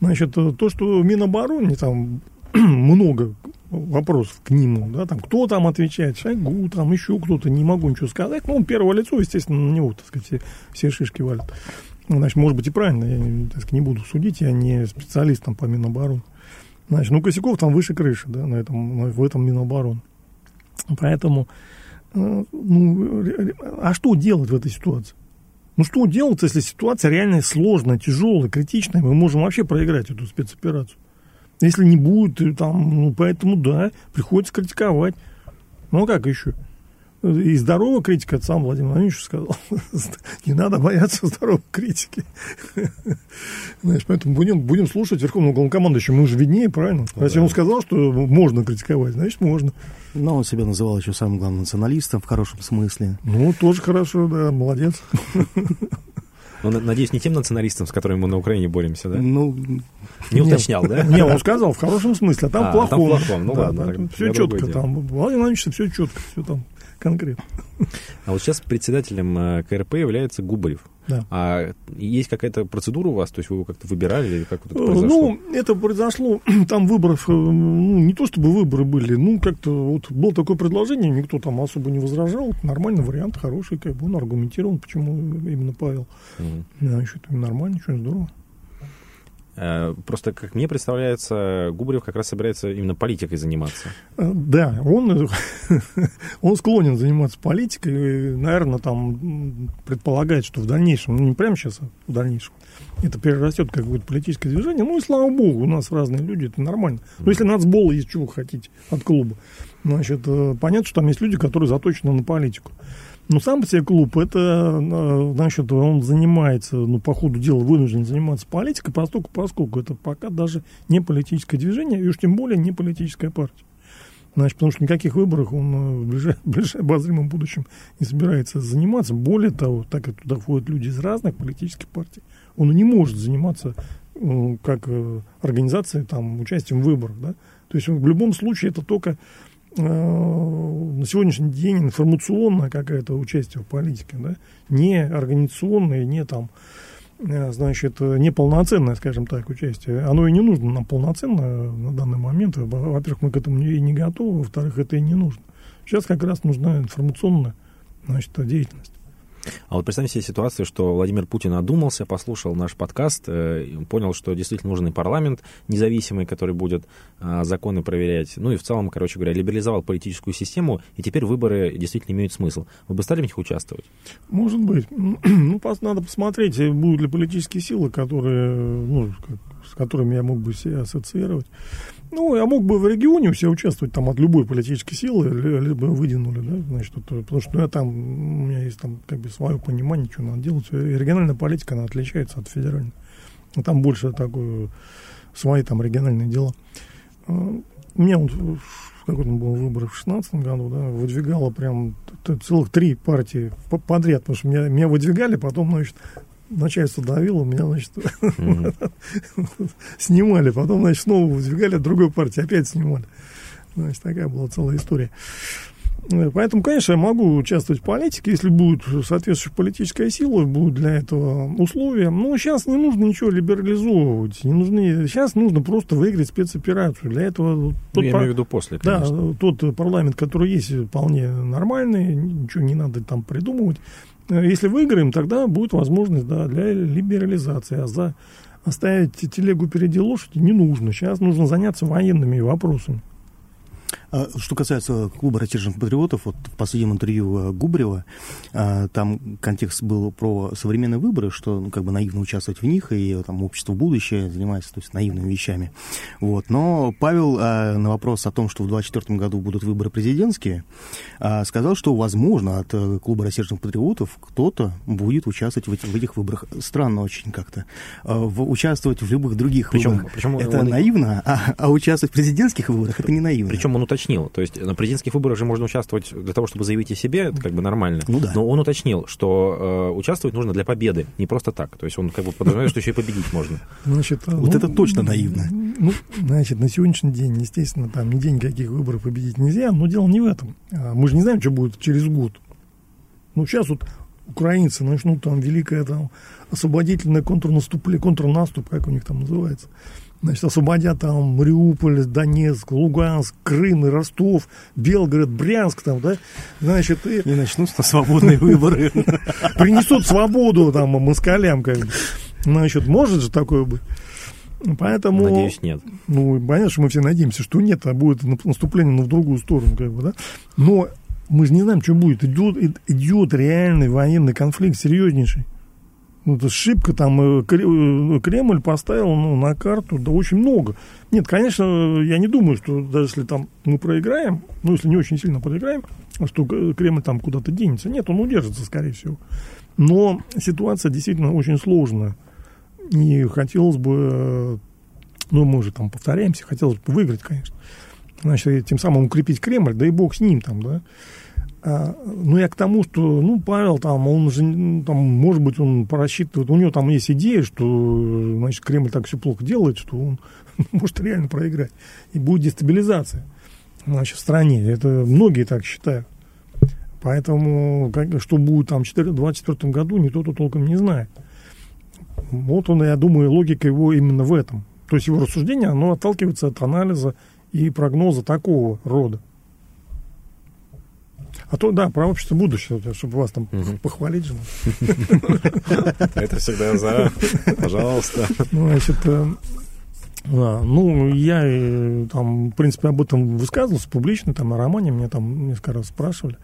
Значит, то, что Минобороны там много вопросов к нему, да, там, кто там отвечает, Шойгу, там, еще кто-то, не могу ничего сказать. Ну, первое лицо, естественно, на него, так сказать, все, все шишки валят. Значит, может быть и правильно, я так сказать, не буду судить, я не специалист там по Минобороны. Значит, ну, Косяков там выше крыши, да, на этом, в этом Минобороны. Поэтому, э, ну, а что делать в этой ситуации? Ну, что делать, если ситуация реально сложная, тяжелая, критичная, мы можем вообще проиграть эту спецоперацию. Если не будет, э, там, ну, поэтому, да, приходится критиковать. Ну, а как еще? И здоровая критика, это сам Владимир Владимирович сказал. Не надо бояться здоровой критики. Знаешь, поэтому будем, будем слушать Верховного Главнокомандующего. Мы уже виднее, правильно? Ну, Если да. он сказал, что можно критиковать, значит, можно. Но он себя называл еще самым главным националистом в хорошем смысле. Ну, тоже хорошо, да, молодец. Ну, надеюсь, не тем националистам, с которыми мы на Украине боремся, да? Ну, не уточнял, да? Не, он сказал в хорошем смысле, а там а, плохом. Там плохом, ну ладно. Все четко там. Владимир Владимирович, все четко, все там конкретно. А вот сейчас председателем э, КРП является Губарев. Да. А есть какая-то процедура у вас? То есть вы его как-то выбирали или как вот это произошло? Ну, это произошло, там выборов, э, ну, не то чтобы выборы были, ну, как-то вот было такое предложение, никто там особо не возражал, нормальный вариант, хороший, как бы он аргументирован, почему именно Павел. Еще это нормально, очень здорово. Э, просто, как мне представляется, Губарев как раз собирается именно политикой заниматься. Э, да, он, он склонен заниматься политикой. Наверное, там предполагает, что в дальнейшем, ну не прямо сейчас, а в дальнейшем, это перерастет как какое-то политическое движение. Ну и слава богу, у нас разные люди, это нормально. Но если нацбол есть, чего вы хотите от клуба, значит, э, понятно, что там есть люди, которые заточены на политику. Но сам по себе клуб, это, э, значит, он занимается, ну, по ходу дела вынужден заниматься политикой, поскольку, поскольку это пока даже не политическое движение, и уж тем более не политическая партия. Значит, потому что никаких выборах он э, в ближайшем, ближайшем обозримом будущем не собирается заниматься. Более того, так как туда входят люди из разных политических партий, он не может заниматься э, как организацией там, участием в выборах. Да? То есть в любом случае это только на сегодняшний день информационная какая-то участие в политике, да, не организационное, не там, э, значит, неполноценное, скажем так, участие. Оно и не нужно нам полноценно на данный момент. Во-первых, мы к этому и не готовы, во-вторых, это и не нужно. Сейчас как раз нужна информационная значит, деятельность. А вот представьте себе ситуацию, что Владимир Путин одумался, послушал наш подкаст, э, понял, что действительно нужен парламент независимый, который будет а, законы проверять. Ну и в целом, короче говоря, либерализовал политическую систему, и теперь выборы действительно имеют смысл. Вы бы стали в них участвовать? Может быть. Ну, надо посмотреть, будут ли политические силы, которые, ну, с которыми я мог бы себя ассоциировать. Ну, я мог бы в регионе у участвовать там от любой политической силы, либо выдвинули, да, значит, это, потому что ну, я там, у меня есть там как бы свое понимание, что надо делать. И региональная политика, она отличается от федеральной. Там больше такое, свои там региональные дела. А, у меня вот в какой-то был выбор в 16 году, да, выдвигало прям целых три партии подряд, потому что меня, меня выдвигали, потом, значит, начальство давило, меня, значит, снимали, потом, значит, снова выдвигали от другой партии, опять снимали. Значит, такая была целая история. Э, поэтому, конечно, я могу участвовать в политике, если будет соответствующая политическая сила, будут для этого условия. Но сейчас не нужно ничего либерализовывать. Не нужны, сейчас нужно просто выиграть спецоперацию. Для этого... Ну, тот, я имею в виду после, конечно. Да, тот парламент, который есть, вполне нормальный, ничего не надо там придумывать. Э, если выиграем, тогда будет возможность да, для либерализации. А за оставить телегу впереди лошади не нужно. Сейчас нужно заняться военными вопросами. А, что касается клуба рассерженных патриотов, вот в последнем интервью э, Губрева, а, там контекст был про современные выборы, что ну, как бы наивно участвовать в них, и там общество будущее занимается то есть, наивными вещами. Вот. Но Павел а, на вопрос о том, что в 2024 году будут выборы президентские, сказал, что, возможно, от э, клуба рассерженных патриотов кто-то будет участвовать в этих, в этих выборах. Странно очень как-то. Участвовать в любых других причем, выборах. Причем это он... наивно, а, а участвовать в президентских выборах это не наивно. Причем он уточнил, то есть на президентских выборах же можно участвовать для того, чтобы заявить о себе, это как бы нормально. Ну, да. Но он уточнил, что э, участвовать нужно для победы, не просто так. То есть он как бы подразумевает, что еще и победить можно. Значит, вот ну, это точно наивно. Ну, значит, на сегодняшний день, естественно, там ни день никаких выборов победить нельзя, но дело не в этом. А, мы же не знаем, что будет через год. Ну, сейчас вот украинцы начнут там великое там освободительное контрнаступление, контрнаступ, как у них там называется. Значит, освободят там Мариуполь, Донецк, Луганск, Крым, и Ростов, Белгород, Брянск там, да, значит, и... И начнутся свободные выборы. Принесут свободу там москалям, как бы. Значит, может же такое быть? Поэтому... Надеюсь, нет. Ну, понятно, что мы все надеемся, что нет, а будет наступление, но в другую сторону, как бы, да. Но мы же не знаем, что будет. Идет, идет реальный военный конфликт, серьезнейший. Ну, это шибко там э, э, Кремль поставил ну, на карту, да очень много. Нет, конечно, я не думаю, что даже если там мы проиграем, ну, если не очень сильно проиграем, что Кремль там куда-то денется. Нет, он удержится, скорее всего. Но ситуация действительно очень сложная. И хотелось бы, э, ну, мы уже там повторяемся, хотелось бы выиграть, конечно. Значит, тем самым укрепить Кремль, да и бог с ним там, да. А, ну, я к тому, что, ну, Павел там, он же, там, может быть, он просчитывает, у него там есть идея, что, значит, Кремль так все плохо делает, что он может реально проиграть. И будет дестабилизация, значит, в стране. Это многие так считают. Поэтому, как, что будет там в 2024 году, никто тут толком не знает. Вот он, я думаю, логика его именно в этом. То есть его рассуждение, оно отталкивается от анализа и прогноза такого рода. А то, да, про общество будущего, чтобы вас там угу. похвалить же. Это всегда за. Пожалуйста. Ну, значит, э, да, ну, я э, там, в принципе, об этом высказывался публично, там, на романе меня там несколько раз спрашивали.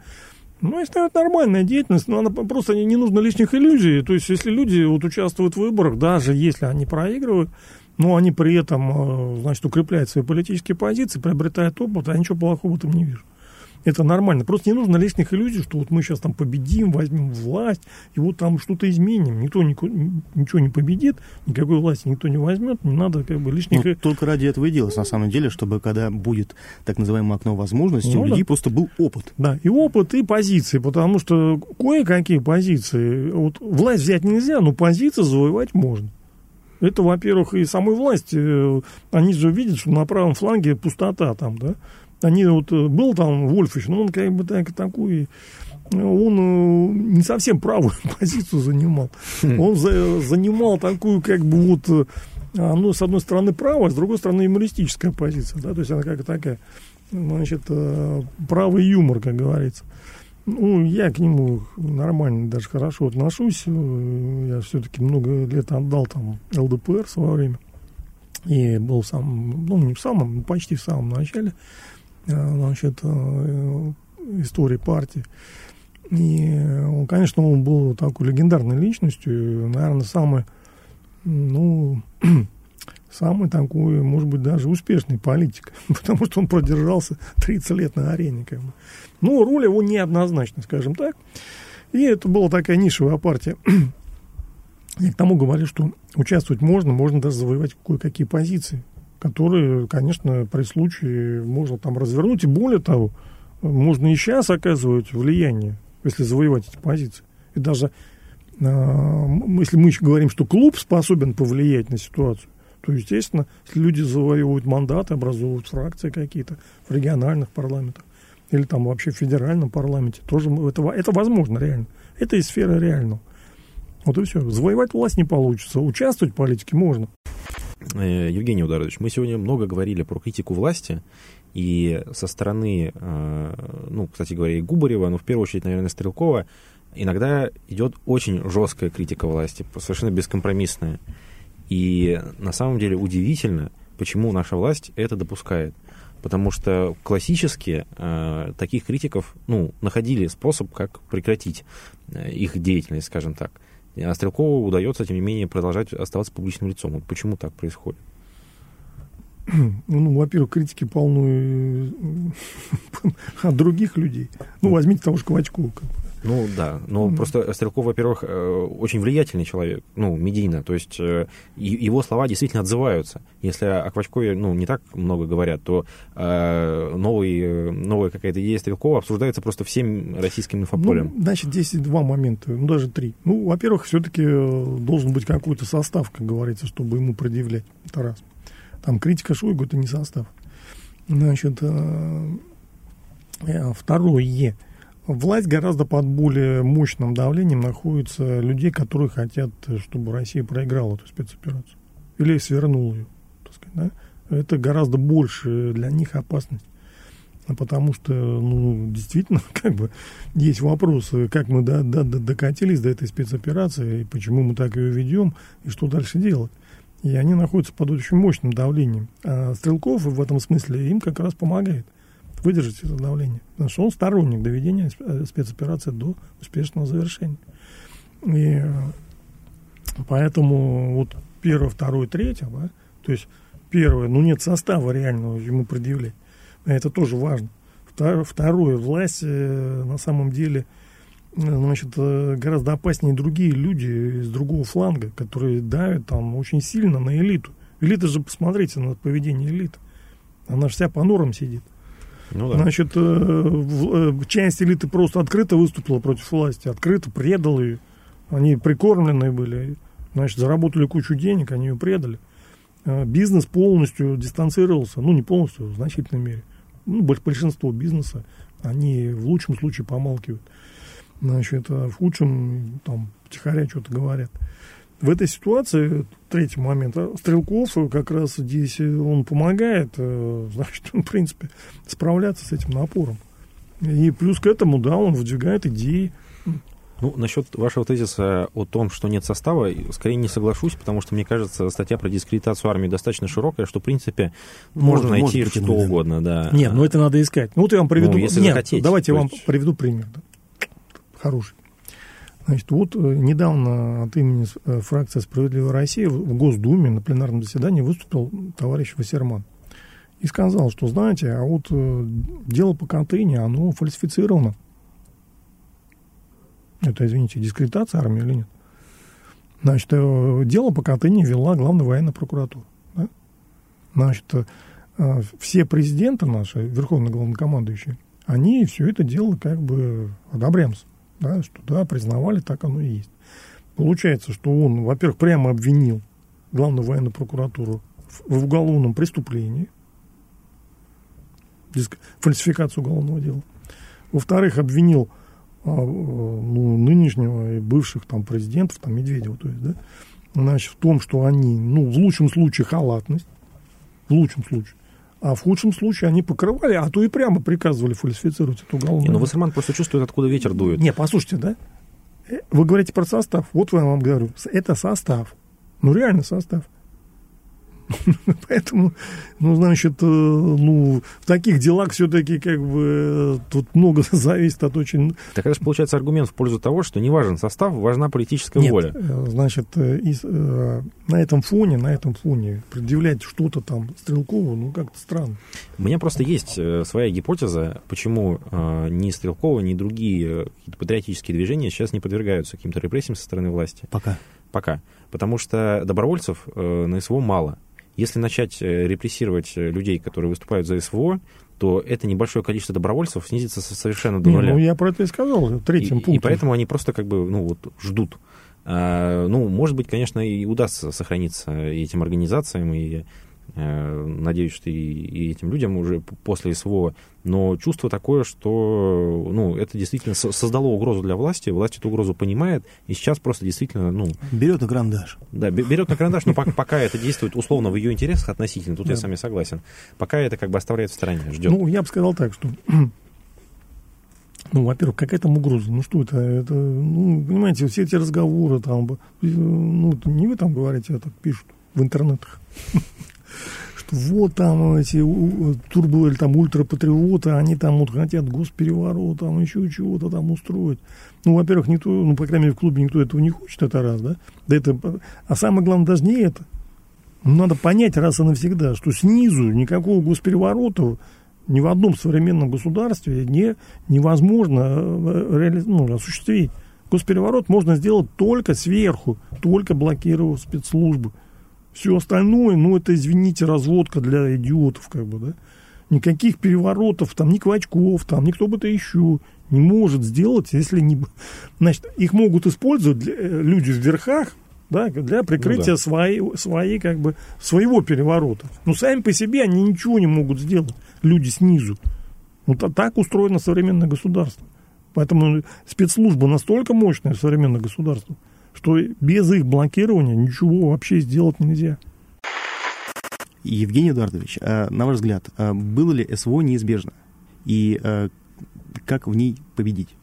Ну, если это нормальная деятельность, но она просто не, не нужно лишних иллюзий. То есть, если люди вот участвуют в выборах, даже если они проигрывают, но они при этом, э, значит, укрепляют свои политические позиции, приобретают опыт, а ничего плохого в этом не вижу. Это нормально. Просто не нужно лишних иллюзий, что вот мы сейчас там победим, возьмем власть, и вот там что-то изменим. Никто ничего не победит, никакой власти никто не возьмет, не надо как бы лишних... Ну, только ради этого и делать, на самом деле, чтобы когда будет так называемое окно возможностей, ну, у людей да. просто был опыт. Да, и опыт, и позиции, потому что кое-какие позиции, вот власть взять нельзя, но позиции завоевать можно. Это, во-первых, и самой власти, э, они же видят, что на правом фланге пустота там, да, они вот э, был там Вольфович, но он как бы так, такой, он э, не совсем правую позицию занимал. Хм. Он за, занимал такую как бы вот, ну, с одной стороны правая, с другой стороны юмористическая позиция, да, то есть она как такая, значит, правый юмор, как говорится. Ну, я к нему нормально, даже хорошо отношусь. Я все-таки много лет отдал там ЛДПР в свое время. И был сам, ну, не в самом, почти в самом начале. Э, значит, э, истории партии. И, он, конечно, он был такой легендарной личностью, наверное, самый, ну, самый такой, может быть, даже успешный политик, потому что он продержался 30 лет на арене. Как бы. Но роль его неоднозначна, скажем так. И это была такая нишевая партия. Я к тому говорю, что участвовать можно, можно даже завоевать кое-какие позиции которые, конечно, при случае можно там развернуть. И более того, можно и сейчас оказывать влияние, если завоевать эти позиции. И даже э, если мы еще говорим, что клуб способен повлиять на ситуацию, то, естественно, если люди завоевывают мандаты, образовывают фракции какие-то в региональных парламентах или там вообще в федеральном парламенте, тоже это, это возможно реально. Это из сферы реального. Вот и все. Завоевать власть не получится. Участвовать в политике можно. Э, Евгений Ударович, мы сегодня много говорили про критику власти, и со стороны, э, ну, кстати говоря, и Губарева, но в первую очередь, наверное, Стрелкова, иногда идет очень жесткая критика власти, совершенно бескомпромиссная. И на самом деле удивительно, почему наша власть это допускает. Потому что классически э, таких критиков ну, находили способ, как прекратить э, их деятельность, скажем так. А Стрелкову удается, тем не менее, продолжать оставаться публичным лицом. Вот почему так происходит? Ну, во-первых, критики полны э, от других людей. Ну, возьмите того же Ковачкова. Ну да, но mm. просто Стрелков, во-первых, э, очень влиятельный человек, ну, медийно, то есть э, его слова действительно отзываются. Если о Квачкове, ну, не так много говорят, то э, новый, новая какая-то идея Стрелкова обсуждается просто всем российским инфополем. Ну, значит, здесь два момента, ну, даже три. Ну, во-первых, все-таки должен быть какой-то состав, как говорится, чтобы ему предъявлять. Это раз. Там критика Шойгу – это не состав. Значит, второе – власть гораздо под более мощным давлением находится людей, которые хотят, чтобы Россия проиграла эту спецоперацию. Или свернула ее. Так сказать, да? Это гораздо больше для них опасность. Потому что, ну, действительно, как бы есть вопросы, как мы до, до, до, докатились до этой спецоперации, и почему мы так ее ведем, и что дальше делать. И они находятся под очень мощным давлением. А Стрелков в этом смысле им как раз помогает выдержать это давление. Потому что он сторонник доведения э, спецоперации до успешного завершения. И э, поэтому вот первое, второе, третье, да, то есть первое, ну нет состава реального ему предъявлять. Это тоже важно. Второе, власть э, на самом деле значит, гораздо опаснее другие люди из другого фланга, которые давят там очень сильно на элиту. Элита же, посмотрите на поведение элиты. Она же вся по норам сидит. Ну, да. Значит, э, э, часть элиты просто открыто выступила против власти, открыто предала ее. Они прикормленные были, значит, заработали кучу денег, они ее предали. Э, бизнес полностью дистанцировался, ну, не полностью, в значительной мере. Ну, большинство бизнеса, они в лучшем случае помалкивают. Значит, а в худшем, там, втихаря что-то говорят в этой ситуации, третий момент, а Стрелков как раз здесь э, он помогает, э, значит, в принципе, справляться с этим напором. И плюс к этому, да, он выдвигает идеи. Ну, насчет вашего тезиса о том, что нет состава, скорее не соглашусь, потому что, мне кажется, статья про дискредитацию армии достаточно широкая, что, в принципе, можно может, найти может что угодно, да. Нет, ну это надо искать. Ну, вот я вам приведу... Ну, если нет, захотеть, давайте я вам приведу пример. Хороший. Значит, вот э, недавно от имени э, фракции «Справедливая Россия» в Госдуме на пленарном заседании выступил товарищ Вассерман. И сказал, что, знаете, а вот э, дело по Катыни, оно фальсифицировано. Это, извините, дискредитация армии или нет? Значит, дело по Катыни вела главная военная прокуратура. Да? Значит, все президенты наши, верховные главнокомандующие, они все это дело как бы одобряемся да, что да, признавали, так оно и есть. Получается, что он, во-первых, прямо обвинил главную военную прокуратуру в, уголовном преступлении, фальсификацию уголовного дела. Во-вторых, обвинил а, ну, нынешнего и бывших там президентов, там Медведева, то есть, да, значит, в том, что они, ну, в лучшем случае халатность, в лучшем случае, а в худшем случае они покрывали, а то и прямо приказывали фальсифицировать эту уголовную. Не, ну Вассерман просто чувствует, откуда ветер дует. Не, послушайте, да? Э, вы говорите про состав. Вот я вам говорю, это состав. Ну, реально состав. Поэтому, ну, значит, э, ну, в таких делах все-таки как бы э, тут много зависит от очень... Так это же получается аргумент в пользу того, что не важен состав, важна политическая Нет, воля. Э, значит, из, на этом фоне, на этом фоне предъявлять что-то там Стрелкову, ну, как-то странно. У меня просто есть своя гипотеза, почему ни Стрелкова, ни другие какие-то патриотические движения сейчас не подвергаются каким-то репрессиям со стороны власти. Пока. Пока. Потому что добровольцев на СВО мало. Если начать э, репрессировать э, людей, которые выступают за СВО, то это небольшое количество добровольцев снизится совершенно до нуля. Ну, я про это и сказал, третьим пунктом. И поэтому они просто как бы, ну, вот, ждут. А, ну, может быть, конечно, и удастся сохраниться этим организациям, и надеюсь, что и, и этим людям уже после СВО. Но чувство такое, что ну, это действительно создало угрозу для власти, власть эту угрозу понимает, и сейчас просто действительно... Ну, берет на карандаш. Да, берет на карандаш, но пока, пока это действует условно в ее интересах относительно, тут да. я с вами согласен, пока это как бы оставляет в стороне, ждет. Ну, я бы сказал так, что ну, во-первых, какая там угроза? Ну, что это? Это, ну, понимаете, все эти разговоры там, ну, не вы там говорите, а так пишут в интернетах что вот там эти турбо или там ультрапатриоты, они там вот хотят госпереворот, там еще чего-то там устроить. Ну, во-первых, никто, ну, по крайней мере, в клубе никто этого не хочет, это раз, да? да это, а самое главное даже не это. Ну, надо понять раз и навсегда, что снизу никакого госпереворота ни в одном современном государстве не, невозможно э, реали, ну, осуществить. Госпереворот можно сделать только сверху, только блокировав спецслужбы. Все остальное, ну, это, извините, разводка для идиотов, как бы, да. Никаких переворотов, там, ни Квачков, там, никто бы то еще не может сделать, если не... Значит, их могут использовать для, э, люди в верхах, да, для прикрытия ну, да. своей, своей, как бы, своего переворота. Но сами по себе они ничего не могут сделать, люди снизу. Вот так устроено современное государство. Поэтому спецслужбы настолько мощные в современном государстве, что без их блокирования ничего вообще сделать нельзя. Евгений Эдуардович, а, на ваш взгляд, а, было ли СВО неизбежно? И а, как в ней победить?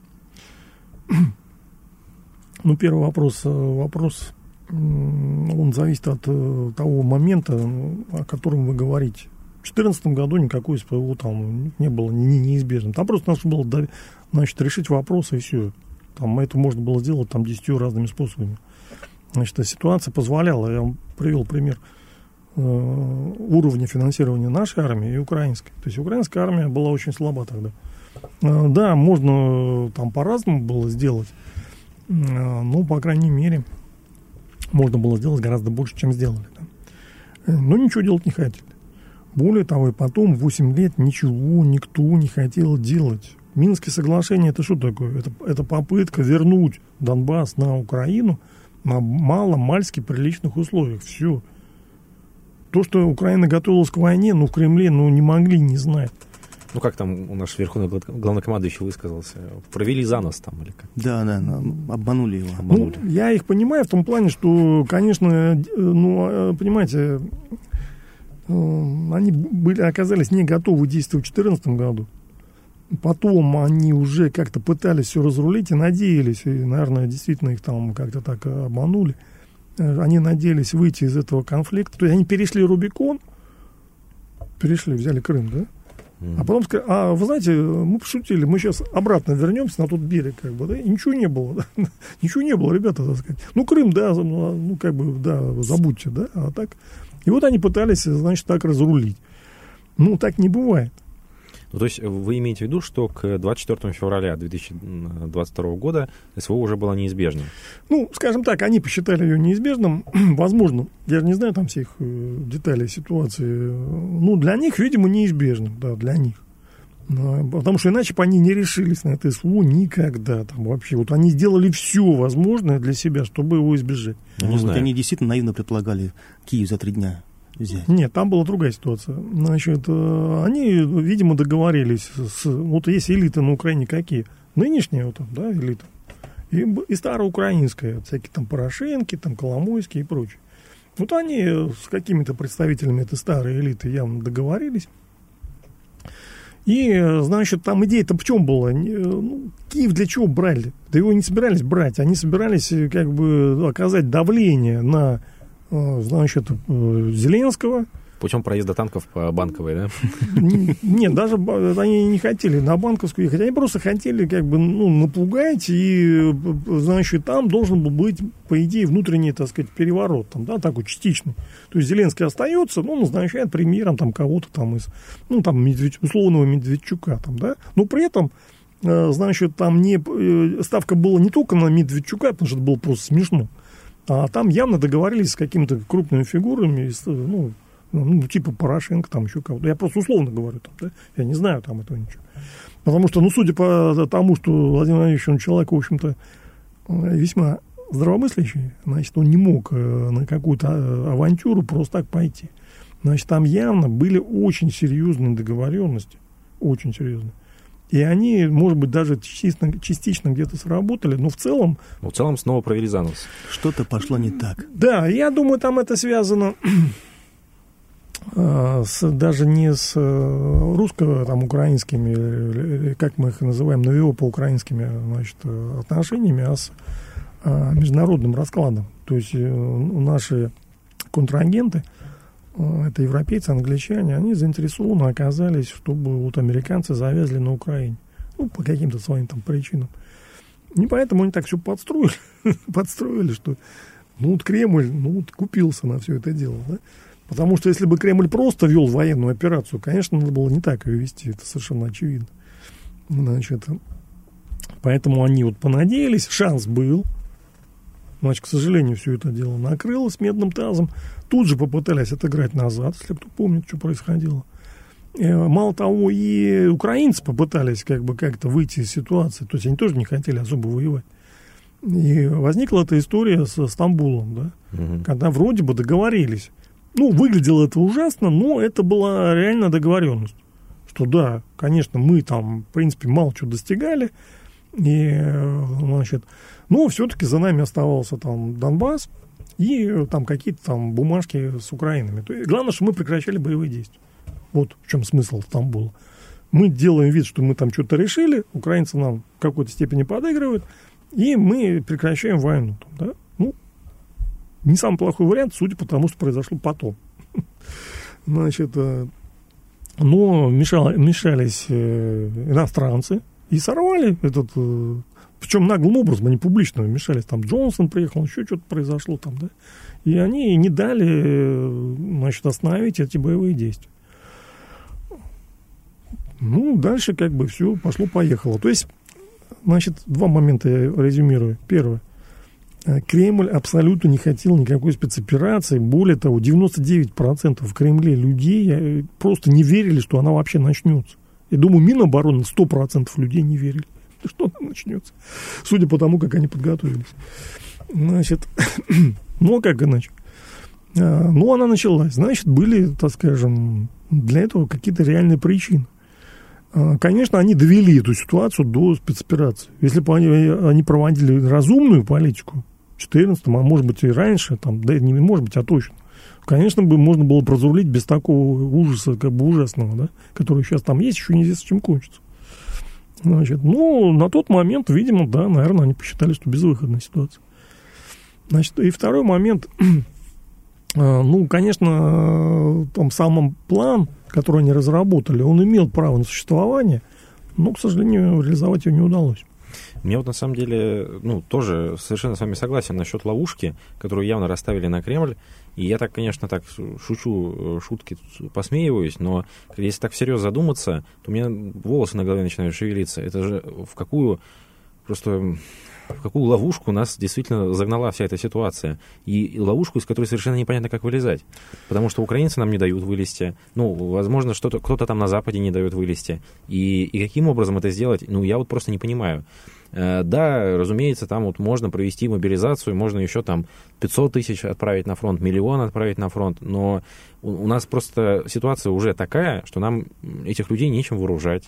Ну, первый вопрос, вопрос, он зависит от э, того момента, о котором вы говорите. В 2014 году никакой СПО там не было не, неизбежным. Там просто надо было значит, решить вопросы и все. Там это можно было сделать там десятью разными способами. Значит, ситуация позволяла, я вам привел пример э, уровня финансирования нашей армии и украинской. То есть украинская армия была очень слаба тогда. Э, да, можно там по-разному было сделать, э, но, по крайней мере, можно было сделать гораздо больше, чем сделали. Да. Э, но ничего делать не хотели. Более того, и потом 8 лет ничего никто не хотел делать. Минские соглашения это что такое? Это, это попытка вернуть Донбасс на Украину на мало-мальски приличных условиях. Все. То, что Украина готовилась к войне, ну, в Кремле, ну, не могли не знать. Ну, как там у наш верховный главнокомандующий высказался? Провели за нас там или как? Да, да, обманули его. Обманули. Ну, я их понимаю в том плане, что, конечно, ну, а, понимаете, э, они были, оказались не готовы действовать в 2014 году. Потом они уже как-то пытались все разрулить и надеялись, и, наверное, действительно их там как-то так обманули. Э, они надеялись выйти из этого конфликта. То есть они перешли Рубикон, перешли, взяли Крым, да? А потом сказали, а вы знаете, мы пошутили, мы сейчас обратно вернемся на тот берег, как бы, да, и ничего не было, да? ничего не было, ребята, так сказать. Ну, Крым, да, ну, ну, как бы, да, забудьте, да, а так. И вот они пытались, значит, так разрулить. Ну, так не бывает. Ну, то есть вы имеете в виду, что к 24 февраля 2022 года СВО уже было неизбежным? Ну, скажем так, они посчитали ее неизбежным. Возможно, я же не знаю там всех э, деталей ситуации. Ну, для них, видимо, неизбежным, да, для них. Потому что иначе бы они не решились на это СВО никогда. Там вообще. Вот они сделали все возможное для себя, чтобы его избежать. Ну, не знаю. Они действительно наивно предполагали Киев за три дня взять? Нет, там была другая ситуация. Значит, э, они, видимо, договорились с... Вот есть элиты на Украине какие? Нынешняя вот, да, элита. И, и староукраинская, всякие там Порошенки, там Коломойские и прочее. Вот они с какими-то представителями этой старой элиты явно договорились. И, значит, там идея-то в чем была? Ну, Киев для чего брали? Да его не собирались брать. Они собирались как бы оказать давление на Э, значит, э, Зеленского. Путем проезда танков по Банковой, да? Нет, даже они не хотели на Банковскую ехать, они просто хотели как бы ну, напугать, и, значит, там должен был быть, по идее, внутренний, так сказать, переворот, там, да, такой частичный. То есть Зеленский остается, ну, назначает премьером там кого-то там из, ну, там, Медведь, условного Медведчука, там, да, но при этом э, значит, там не, ставка была не только на Медведчука, потому что это было просто смешно, а там явно договорились с какими-то крупными фигурами, ну, ну, типа Порошенко, там еще кого-то. Я просто условно говорю, там, да? я не знаю там этого ничего. Потому что, ну, судя по тому, что Владимир Владимирович, он человек, в общем-то, весьма здравомыслящий, значит, он не мог э, на какую-то э, авантюру просто так пойти. Значит, там явно были очень серьезные договоренности, очень серьезные. И они, может быть, даже частично, частично где-то сработали, но в целом... Но в целом снова провели занос. Что-то пошло не так. Да, я думаю, там это связано а, с, даже не с э, русско там, украинскими, как мы их называем, навио по-украинскими значит, отношениями, а с международным раскладом. То есть э, наши контрагенты, э, это европейцы, англичане, они заинтересованы оказались, чтобы вот американцы завязли на Украине. Ну, по каким-то своим там причинам. Не поэтому они так все подстроили, подстроили, что ну вот Кремль, ну вот купился на все это дело, да? Потому что если бы Кремль просто вел военную операцию, конечно, надо было не так ее вести, это совершенно очевидно. Значит, поэтому они вот понадеялись, шанс был, Значит, к сожалению, все это дело накрылось медным тазом. Тут же попытались отыграть назад, если кто помнит, что происходило. Э, мало того, и украинцы попытались как бы как-то выйти из ситуации. То есть они тоже не хотели особо воевать. И возникла эта история с Стамбулом, да, угу. когда вроде бы договорились. Ну, выглядело это ужасно, но это была реально договоренность. Что да, конечно, мы там, в принципе, мало чего достигали. И, э, значит, но все-таки за нами оставался там Донбасс и там какие-то там бумажки с Украинами. То есть, главное, что мы прекращали боевые действия. Вот в чем смысл там был. Мы делаем вид, что мы там что-то решили, украинцы нам в какой-то степени подыгрывают, и мы прекращаем войну. Там, да? Ну, не самый плохой вариант, судя по тому, что произошло потом. Значит, э, но мешали, мешались э, иностранцы и сорвали этот э, причем наглым образом, они публично вмешались. Там Джонсон приехал, еще что-то произошло там, да. И они не дали, значит, остановить эти боевые действия. Ну, дальше как бы все пошло-поехало. То есть, значит, два момента я резюмирую. Первое. Кремль абсолютно не хотел никакой спецоперации. Более того, 99% в Кремле людей э, просто не верили, что она вообще начнется. Я думаю, Минобороны 100% людей не верили что она начнется. Судя по тому, как они подготовились. Значит, ну, а как иначе? А, ну, она началась. Значит, были, так скажем, для этого какие-то реальные причины. А, конечно, они довели эту ситуацию до спецоперации. Если бы они, они проводили разумную политику, в 14 а может быть и раньше, там, да не может быть, а точно, конечно, бы можно было прозрулить без такого ужаса, как бы ужасного, да, который сейчас там есть, еще неизвестно, чем кончится. Значит, ну, на тот момент, видимо, да, наверное, они посчитали, что безвыходная ситуация. Значит, и второй момент, а, ну, конечно, там самом план, который они разработали, он имел право на существование, но, к сожалению, реализовать его не удалось. Мне вот на самом деле, ну, тоже совершенно с вами согласен насчет ловушки, которую явно расставили на Кремль. И я так, конечно, так шучу, э, шутки посмеиваюсь, но если так всерьез задуматься, то у меня волосы на голове начинают шевелиться. Это же в какую просто в какую ловушку нас действительно загнала вся эта ситуация. И ловушку, из которой совершенно непонятно, как вылезать. Потому что украинцы нам не дают вылезти. Ну, возможно, что-то, кто-то там на Западе не дает вылезти. И, и каким образом это сделать, ну, я вот просто не понимаю. Э, да, разумеется, там вот можно провести мобилизацию, можно еще там 500 тысяч отправить на фронт, миллион отправить на фронт, но у нас просто ситуация уже такая, что нам этих людей нечем вооружать.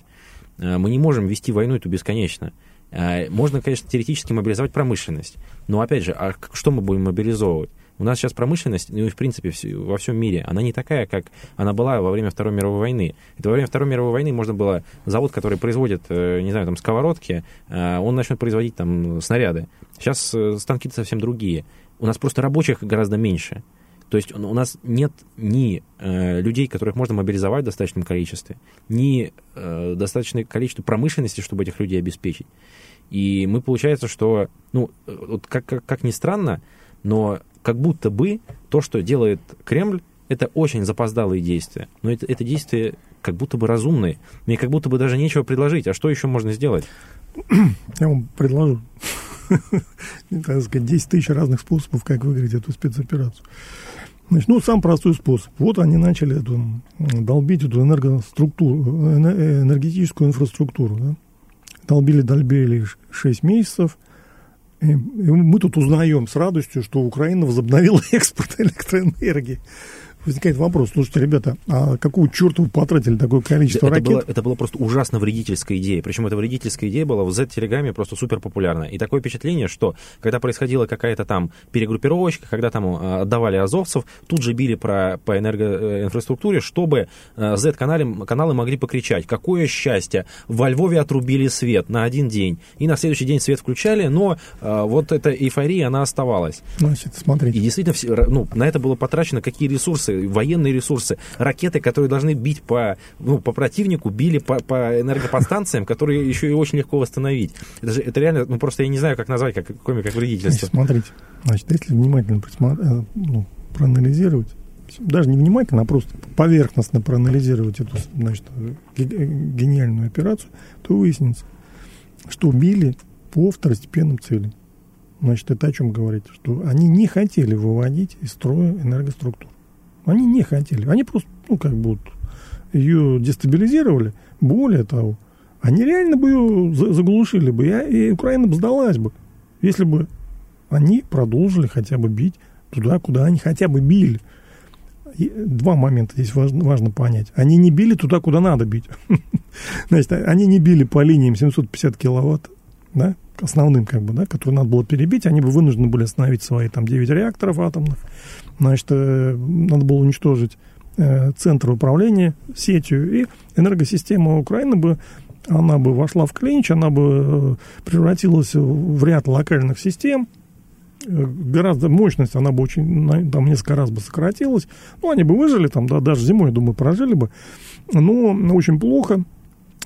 Э, мы не можем вести войну эту бесконечно. Э, можно, конечно, теоретически мобилизовать промышленность, но, опять же, а что мы будем мобилизовывать? У нас сейчас промышленность, ну и в принципе во всем мире, она не такая, как она была во время Второй мировой войны. Это во время Второй мировой войны можно было завод, который производит, э, не знаю, там сковородки, э, он начнет производить там снаряды. Сейчас э, станки совсем другие. У нас просто рабочих гораздо меньше. То есть у нас нет ни э, людей, которых можно мобилизовать в достаточном количестве, ни э, достаточное количество промышленности, чтобы этих людей обеспечить. И мы получается, что, ну, вот как, как, как ни странно, но как будто бы то, что делает Кремль, это очень запоздалые действия. Но это, это действия как будто бы разумные. Мне как будто бы даже нечего предложить. А что еще можно сделать? Я вам предложу. Так сказать, 10 тысяч разных способов, как выиграть эту спецоперацию. Значит, ну, сам простой способ. Вот они начали эту, долбить эту энергоструктуру, энергетическую инфраструктуру. Да? Долбили, долбили 6 месяцев. Мы тут узнаем с радостью, что Украина возобновила экспорт электроэнергии возникает вопрос, слушайте, ребята, а какого черта вы потратили такое количество это ракет? Было, это была просто ужасно вредительская идея. Причем эта вредительская идея была в Z-телеграме просто супер популярна. И такое впечатление, что когда происходила какая-то там перегруппировочка, когда там а, отдавали азовцев, тут же били про, по энергоинфраструктуре, чтобы Z-каналы каналы могли покричать, какое счастье, во Львове отрубили свет на один день. И на следующий день свет включали, но а, вот эта эйфория, она оставалась. Значит, смотрите. И действительно, ну, на это было потрачено какие ресурсы военные ресурсы, ракеты, которые должны бить по, ну, по противнику, били по, по энергоподстанциям, которые еще и очень легко восстановить. Это, же, это реально, ну просто я не знаю, как назвать, как, кроме как вредительство. Значит, смотрите, значит, если внимательно присмотр... ну, проанализировать, даже не внимательно, а просто поверхностно проанализировать эту значит, гениальную операцию, то выяснится, что били по второстепенным целям. Значит, это о чем говорит? Что они не хотели выводить из строя энергоструктуру. Они не хотели. Они просто, ну, как бы ее дестабилизировали. Более того, они реально бы ее заглушили бы, и Украина бы сдалась бы, если бы они продолжили хотя бы бить туда, куда они хотя бы били. И два момента здесь важно, важно понять. Они не били туда, куда надо бить. Значит, они не били по линиям 750 киловатт, да, основным, как бы, да, которые надо было перебить, они бы вынуждены были остановить свои там 9 реакторов атомных. Значит, э, надо было уничтожить э, центр управления сетью, и энергосистема Украины бы она бы вошла в клинч, она бы э, превратилась в ряд локальных систем, гораздо мощность, она бы очень, там несколько раз бы сократилась. Ну, они бы выжили там, да, даже зимой, думаю, прожили бы. Но очень плохо.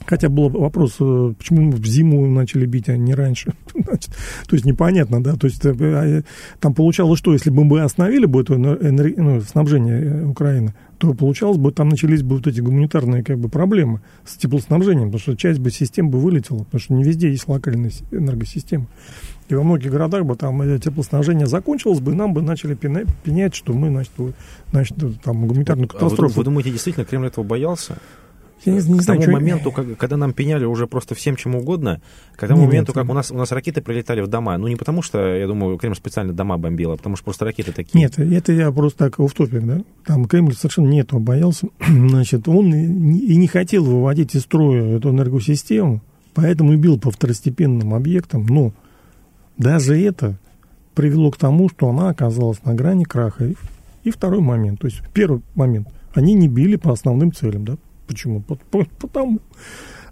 Хотя был вопрос, э, почему в зиму начали бить, а не раньше. Значит, то есть непонятно, да. То есть э, а, там получалось что, если бы мы остановили бы это ну, снабжение э, Украины, то получалось бы, там начались бы вот эти гуманитарные как бы проблемы с теплоснабжением, потому что часть бы систем бы вылетела, потому что не везде есть локальные энергосистемы. И во многих городах бы там теплоснабжение закончилось бы, и нам бы начали пенять, что мы, значит, значит там гуманитарную катастрофу. А вы, вы думаете, действительно Кремль этого боялся? Я не, не к знаю, тому что... моменту, как, когда нам пеняли уже просто всем чем угодно, к тому нет, моменту, нет, как у нас, у нас ракеты прилетали в дома, ну не потому что, я думаю, Кремль специально дома бомбил, а потому что просто ракеты такие. Нет, это я просто так в топик, да? Там Кремль совершенно не этого боялся. Значит, он и не хотел выводить из строя эту энергосистему, поэтому и бил по второстепенным объектам, но даже это привело к тому, что она оказалась на грани краха. И второй момент, то есть первый момент, они не били по основным целям, да, Почему? Потому.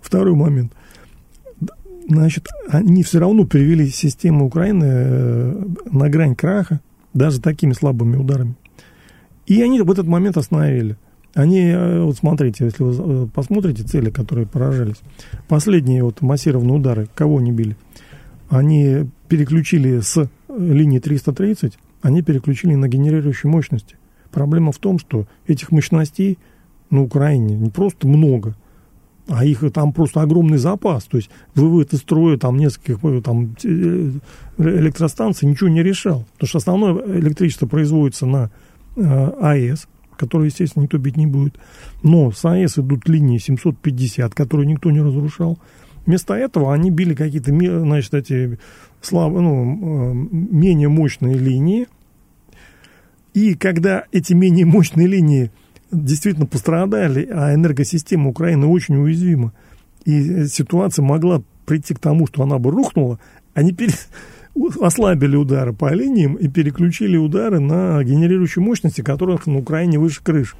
Второй момент. Значит, они все равно привели систему Украины э, на грань краха, даже такими слабыми ударами. И они в этот момент остановили. Они, э, вот смотрите, если вы э, посмотрите цели, которые поражались, последние вот массированные удары, кого они били? Они переключили с линии 330, они переключили на генерирующие мощности. Проблема в том, что этих мощностей на Украине не просто много, а их там просто огромный запас. То есть вывод из строя там нескольких там, э, электростанций ничего не решал. Потому что основное электричество производится на э, АЭС, который, естественно, никто бить не будет. Но с АЭС идут линии 750, которые никто не разрушал. Вместо этого они били какие-то, значит, эти слаб, ну, э, менее мощные линии. И когда эти менее мощные линии действительно пострадали, а энергосистема Украины очень уязвима. И ситуация могла прийти к тому, что она бы рухнула, они пере... ослабили удары по линиям и переключили удары на генерирующие мощности, которых на Украине выше крыш.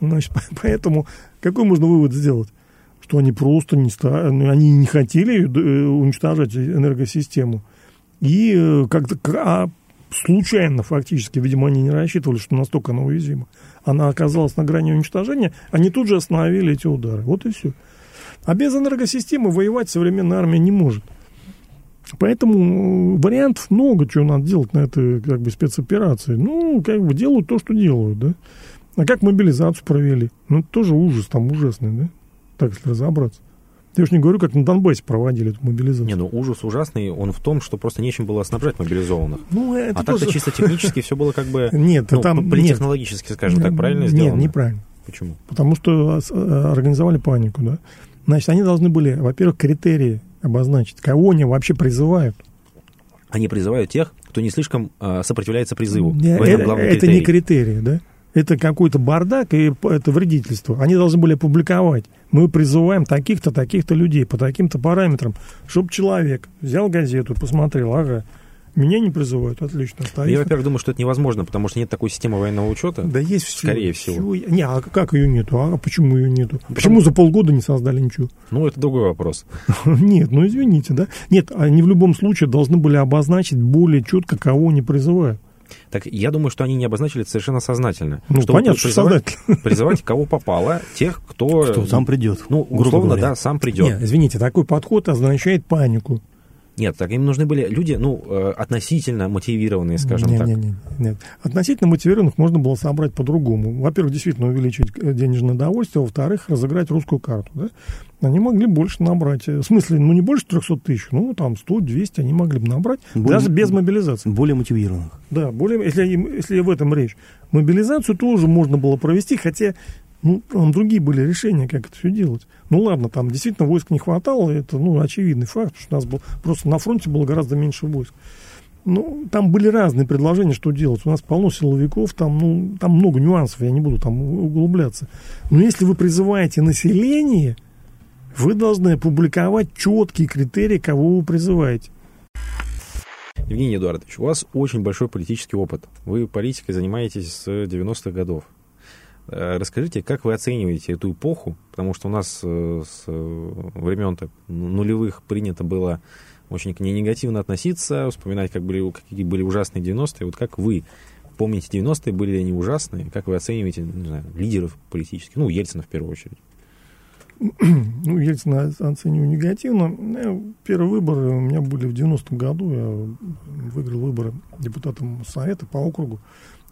Значит, поэтому какой можно вывод сделать? Что они просто не, ста... Ну, они не хотели э, уничтожать энергосистему. И э, как-то а случайно фактически, видимо, они не рассчитывали, что настолько она уязвима. Она оказалась на грани уничтожения, они тут же остановили эти удары. Вот и все. А без энергосистемы воевать современная армия не может. Поэтому вариантов много, чего надо делать на этой как бы, спецоперации. Ну, как бы делают то, что делают, да. А как мобилизацию провели? Ну, тоже ужас там ужасный, да, так если разобраться. Я уж не говорю, как на Донбассе проводили эту мобилизацию. Не, ну ужас ужасный, он в том, что просто нечем было снабжать мобилизованных. Ну, это а тоже... так-то чисто технически все было как бы... Нет, ну, там... Политехнологически, скажем так, правильно сделано? Нет, неправильно. Почему? Потому что э, организовали панику, да. Значит, они должны были, во-первых, критерии обозначить, кого они вообще призывают. Они призывают тех, кто не слишком э, сопротивляется призыву. Это, это, не критерий, да? Это какой-то бардак и это вредительство. Они должны были опубликовать. Мы призываем таких-то, таких-то людей по таким-то параметрам, чтобы человек взял газету, посмотрел, ага, меня не призывают, отлично. Я, во-первых, думаю, что это невозможно, потому что нет такой системы военного учета. Да есть все. Скорее всего. Все. Не, а как ее нету? А почему ее нету? Потому... Почему за полгода не создали ничего? Ну, это другой вопрос. Нет, ну извините, да. Нет, они в любом случае должны были обозначить более четко, кого они призывают. Так я думаю, что они не обозначили это совершенно сознательно. Ну, что понятно, призывать, сознательно. призывать кого попало, тех, кто... Кто сам придет, Ну, грубо условно, да, сам придет. Нет, извините, такой подход означает панику. Нет, так им нужны были люди, ну, э, относительно мотивированные, скажем не, так. Не, не, нет. Относительно мотивированных можно было собрать по-другому. Во-первых, действительно увеличить э, денежное довольствие, во-вторых, разыграть русскую карту. Да? Они могли больше набрать. В смысле, ну не больше 300 тысяч, ну там 100, 200 они могли бы набрать, Более- даже без мобилизации. Более мотивированных. Да, более, если, если в этом речь. Мобилизацию тоже можно было провести, хотя ну, там другие были решения, как это все делать. Ну ладно, там действительно войск не хватало, это ну, очевидный факт, что у нас был, просто на фронте было гораздо меньше войск. Ну, там были разные предложения, что делать. У нас полно силовиков, там, ну, там много нюансов, я не буду там углубляться. Но если вы призываете население, вы должны опубликовать четкие критерии, кого вы призываете. Евгений Эдуардович, у вас очень большой политический опыт. Вы политикой занимаетесь с 90-х годов. Э, Расскажите, как вы оцениваете эту эпоху? Потому что у нас э, с э, времен нулевых принято было очень к ней негативно относиться, вспоминать, как были, какие были ужасные 90-е. Вот как вы помните 90-е, были ли они ужасные? Как вы оцениваете не знаю, лидеров политических? Ну, Ельцина в первую очередь. Ну, Ельцина оцениваю негативно. Первые выборы у меня были в 90-м году. Я выиграл выборы депутатом Совета по округу.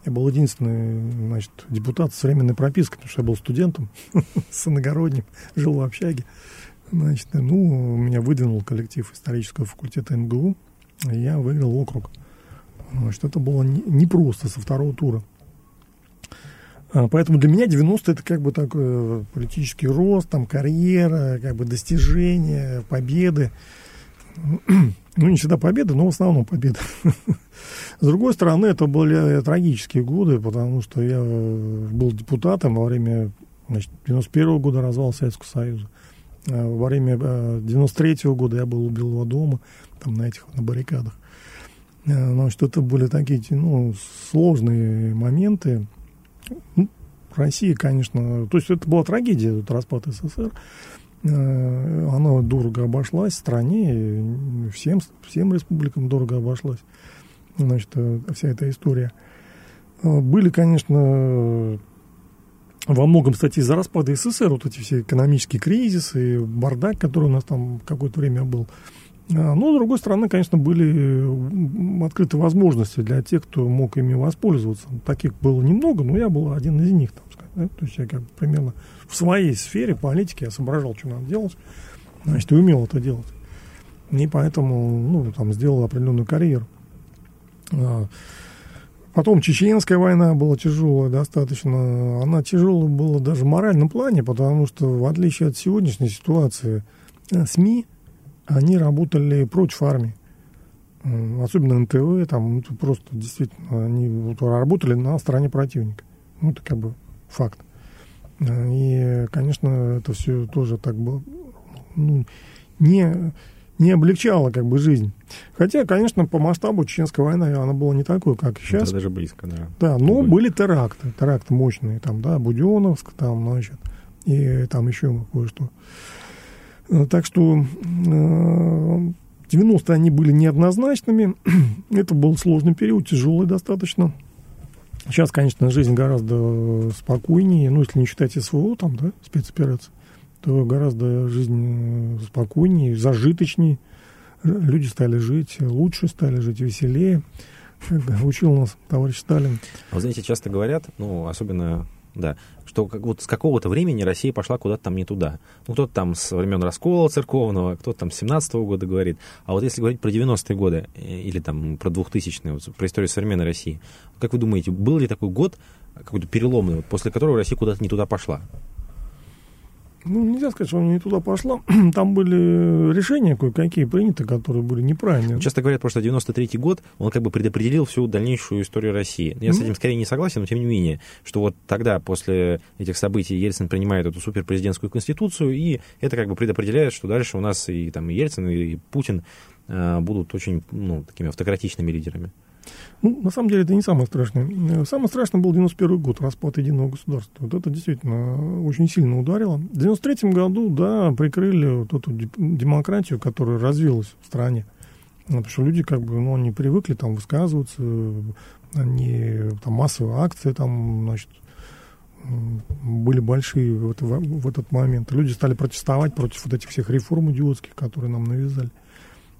Я был единственный значит, депутат с временной пропиской, потому что я был студентом с иногородним, жил в общаге. Значит, ну, меня выдвинул коллектив исторического факультета МГУ, и я выиграл округ. Значит, это было не- непросто со второго тура. А, Поэтому для меня 90 это как бы такой э, политический рост, там карьера, как бы достижения, победы. Ну, не всегда победы, но в основном победы. С другой стороны, это были трагические годы, потому что я э, был депутатом во время значит, 91 года развала Советского Союза. А Во время э, 93 года я был у Белого дома, там на этих, на баррикадах. Э, Значит, это были такие, ну, сложные моменты. Ну, Россия, конечно, то есть это была трагедия, этот распад СССР. Э, Она дорого обошлась стране, всем, всем республикам дорого обошлась. Значит, э, вся эта история. Э, Были, конечно, во многом, кстати, из-за распада СССР вот эти все экономические кризисы, бардак, который у нас там какое-то время был. А, Но, с другой стороны, конечно, были открыты возможности для тех, кто мог ими воспользоваться. Таких было немного, но я был один из них, там да. То есть я как бы примерно в своей сфере политики я соображал, что надо делать, значит, и умел это делать. И поэтому, ну, там, сделал определенную карьеру. А, Потом Чеченская война была тяжелая достаточно. Она тяжелая была даже в моральном плане, потому что, в отличие от сегодняшней ситуации, э, СМИ, они работали против армии. Особенно НТВ, там ну, просто действительно они работали на стороне противника. Ну, это как бы факт. Э, И, конечно, это все тоже так было ну, не, не облегчало как бы жизнь. Хотя, конечно, по масштабу Чеченская война, она была не такой, как сейчас. Это даже близко, да. Да, но Были. были теракты, теракты мощные, там, да, Буденовск, там, значит, и там еще кое-что. Э, Так что э, 90-е они были неоднозначными. Это был сложный период, тяжелый достаточно. Сейчас, конечно, жизнь гораздо спокойнее, ну, если не считать СВО, там, да, спецоперации, то гораздо жизнь э, спокойнее, зажиточнее. Люди стали жить лучше, стали жить веселее. Учил нас товарищ Сталин. А Вы знаете, часто говорят, ну, особенно, да, что как, вот с какого-то времени Россия пошла куда-то там не туда. Ну, кто-то там с времен раскола церковного, кто-то там с 17 года говорит. А вот если говорить про 90-е годы э, или там про 2000-е, вот, про историю современной России, как вы думаете, был ли такой год, какой-то переломный, вот, после которого Россия куда-то не туда пошла? Ну, нельзя сказать, что она не туда пошла. Там были решения кое-какие приняты, которые были неправильные. Часто говорят, просто 93-й год, он как бы предопределил всю дальнейшую историю России. Я с Ну. этим скорее не согласен, но тем не менее, что вот тогда, после этих событий, Ельцин принимает эту суперпрезидентскую конституцию, и это как бы предопределяет, что дальше у нас и там и Ельцин, и Путин э, будут очень, ну, такими автократичными лидерами. Ну, на самом деле, это не самое страшное. Э, Самое страшное был 91 год, распад единого государства. Вот это действительно очень сильно ударило. В 93 году, да, прикрыли вот эту демократию, которая развилась в стране. Потому что люди как бы, ну, они привыкли там высказываться, они там массовые акции там, значит, были большие в, это, в этот момент. Люди стали протестовать против вот этих всех реформ идиотских, которые нам навязали.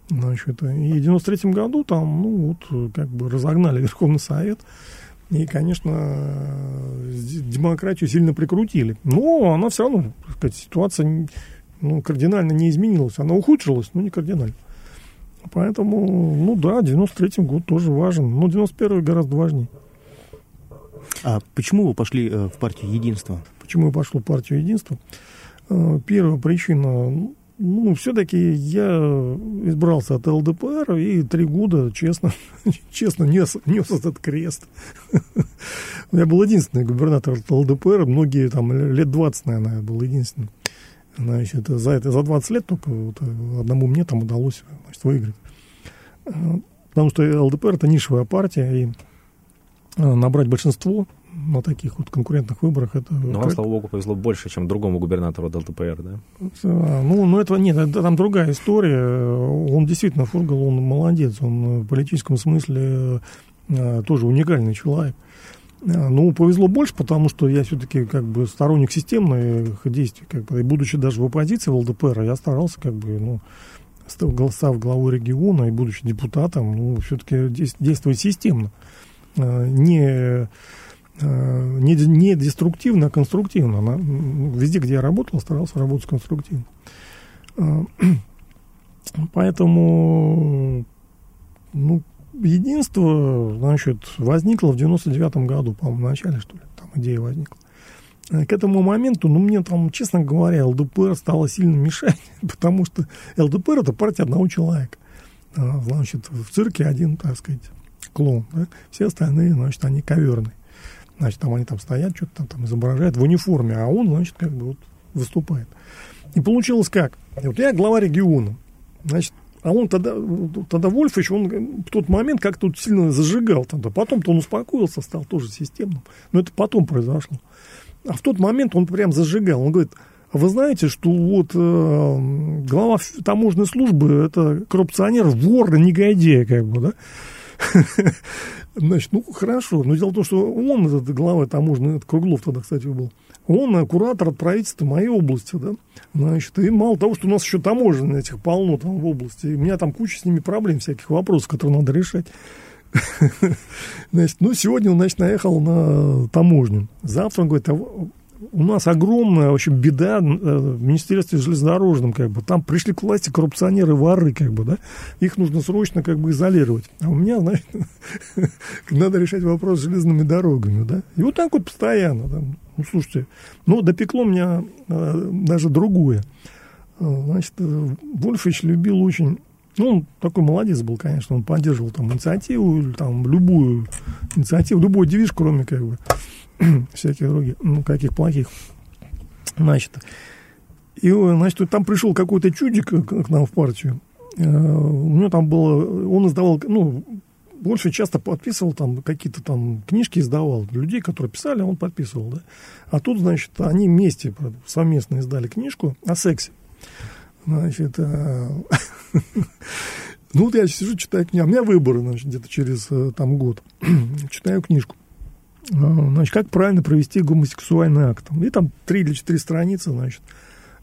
Значит, и в 93 году там, ну, вот, как бы разогнали Верховный Совет, и, конечно, демократию сильно прикрутили. Но она все равно, так сказать, ситуация ну, кардинально не изменилась. Она ухудшилась, но не кардинально. Поэтому, ну да, 93-й год тоже важен, но 91-й гораздо важнее. А почему вы пошли э, в партию Единства? Почему я пошел в партию Единства? Э, первая причина, ну, все-таки я избрался от ЛДПР и три года, честно, честно нес, нес этот крест. Я был единственный губернатор от ЛДПР, многие там лет 20, наверное, я был единственным. Значит, за, это, за 20 лет только вот одному мне там удалось значит, выиграть. Э, потому что ЛДПР это нишевая партия, и э, набрать большинство на таких вот конкурентных выборах это... Но вам, слава богу, повезло больше, чем другому губернатору ЛДПР, да? А, ну, ну, это нет, это, там другая история. Он действительно, Фургал, он молодец, он в политическом смысле э, тоже уникальный человек. А, ну, повезло больше, потому что я все-таки как бы сторонник системных действий. Как бы, и будучи даже в оппозиции в ЛДПР, я старался как бы, ну, став главой региона и будучи депутатом, ну, все-таки действовать системно. А, не, а, не, не деструктивно, а конструктивно. Везде, где я работал, старался работать конструктивно. Поэтому, ну, единство, значит, возникло в 99-м году, по-моему, в начале, что ли, там идея возникла. Э, к этому моменту, ну, мне там, честно говоря, ЛДПР стало сильно мешать, потому что ЛДПР – это партия одного человека. Значит, в цирке один, так сказать, клоун, да? все остальные, значит, они коверные. Значит, там они там стоят, что-то там, там изображают в униформе, а он, значит, как бы вот выступает. И получилось как? Вот я глава региона, значит, а он тогда, тогда Вольфович, он в тот момент как-то сильно зажигал тогда. Потом-то он успокоился, стал тоже системным. Но это потом произошло. А в тот момент он прям зажигал. Он говорит, а вы знаете, что вот э, глава таможенной службы это коррупционер, вор, негодяй, как бы, да? Значит, ну хорошо. Но дело в том, что он, этот глава таможенный, это Круглов тогда, кстати, был, он куратор от правительства моей области, да. Значит, и мало того, что у нас еще таможенных этих полно там в области, у меня там куча с ними проблем, всяких вопросов, которые надо решать. Значит, ну, сегодня он, значит, наехал на таможню. Завтра он говорит, а у нас огромная, в общем, беда э, в Министерстве железнодорожном, как бы, там пришли к власти коррупционеры, воры, как бы, да, их нужно срочно, как бы, изолировать. А у меня, значит, надо решать вопрос с железными дорогами, да, и вот так вот постоянно, да. ну, слушайте, ну, допекло меня э, даже другое. Э, значит, Вольфович любил очень ну, он такой молодец был, конечно, он поддерживал там инициативу, там любую инициативу, любой девиз, кроме как бы всяких других, ну, каких плохих. Значит, и, значит, там пришел какой-то чудик к нам в партию. Э, у него там было, он издавал, ну, больше часто подписывал там какие-то там книжки издавал. Людей, которые писали, он подписывал, да. А тут, значит, они вместе совместно издали книжку о сексе. Значит, э, ну вот я сижу, читаю книгу. У меня выборы, значит, где-то через э, там год. читаю книжку. А, значит, как правильно провести гомосексуальный акт. И там три или четыре страницы, значит,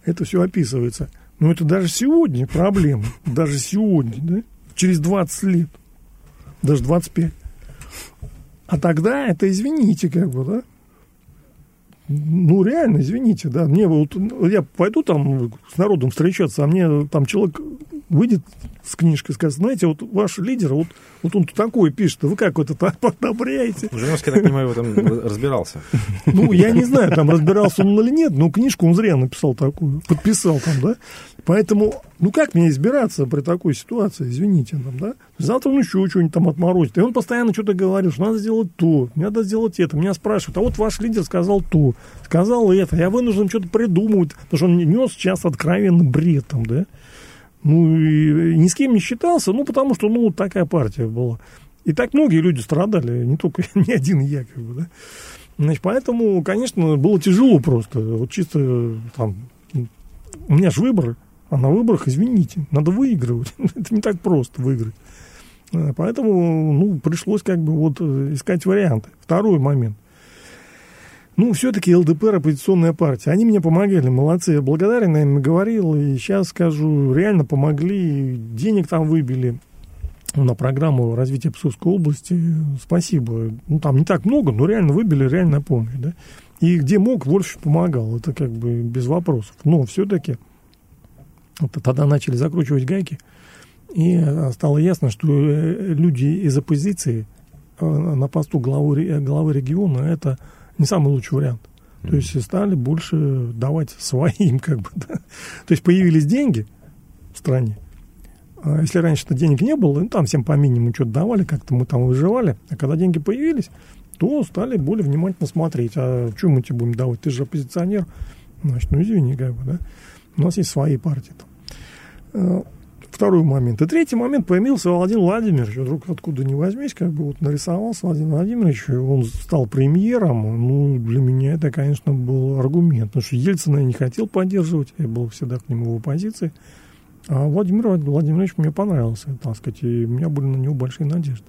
это все описывается. Но это даже сегодня проблема. Даже сегодня, да? Через 20 лет. Даже 25. А тогда это, извините, как бы, да? Ну, реально, извините, да. Мне вот, я пойду там с народом встречаться, а мне там человек выйдет с книжкой и скажет, знаете, вот ваш лидер, вот, вот он такое пишет, вы как это одобряете? Жириновский, я так понимаю, в этом разбирался. Ну, я не знаю, там разбирался он или нет, но книжку он зря написал такую, подписал там, да. Поэтому, ну как мне избираться при такой ситуации, извините, там, да? Завтра он еще что-нибудь там отморозит. И он постоянно что-то говорит, что надо сделать то, надо сделать это. Меня спрашивают, а вот ваш лидер сказал то, сказал это. Я вынужден что-то придумывать, потому что он нес часто откровенно бред там, да? Ну, и ни с кем не считался, ну, потому что, ну, такая партия была. И так многие люди страдали, не только не один я, как бы, да. Значит, поэтому, конечно, было тяжело просто. Вот чисто там, у меня же выбор, А на выборах, извините, надо выигрывать. Это не так просто выиграть. Э, поэтому, ну, пришлось как бы вот э, искать варианты. Второй момент. Ну, все-таки ЛДПР оппозиционная партия. Они мне помогали, молодцы. Я благодарен им говорил, и сейчас скажу, реально помогли, денег там выбили на программу развития Псковской области. Спасибо. Ну, там не так много, но реально выбили, реально помощь, да. И где мог, больше помогал. Это как бы без вопросов. Но все-таки тогда начали закручивать гайки. И стало ясно, что э, люди из оппозиции э, на посту главы, главы региона это не самый лучший вариант. Mm-hmm. То есть стали больше давать своим, как бы, да. То есть появились деньги в стране. А если раньше-то денег не было, ну, там всем по минимуму что-то давали, как-то мы там выживали. А когда деньги появились, то стали более внимательно смотреть. А что мы тебе будем давать? Ты же оппозиционер. Значит, ну извини, как бы, да. У нас есть свои партии там. Второй момент. И третий момент появился Владимир Владимирович. Вдруг откуда не возьмись, как бы вот нарисовался Владимир Владимирович, он стал премьером. Ну, для меня это, конечно, был аргумент. Потому что Ельцина я не хотел поддерживать, я был всегда к нему в оппозиции. А Владимир Владимирович мне понравился, так сказать, и у меня были на него большие надежды.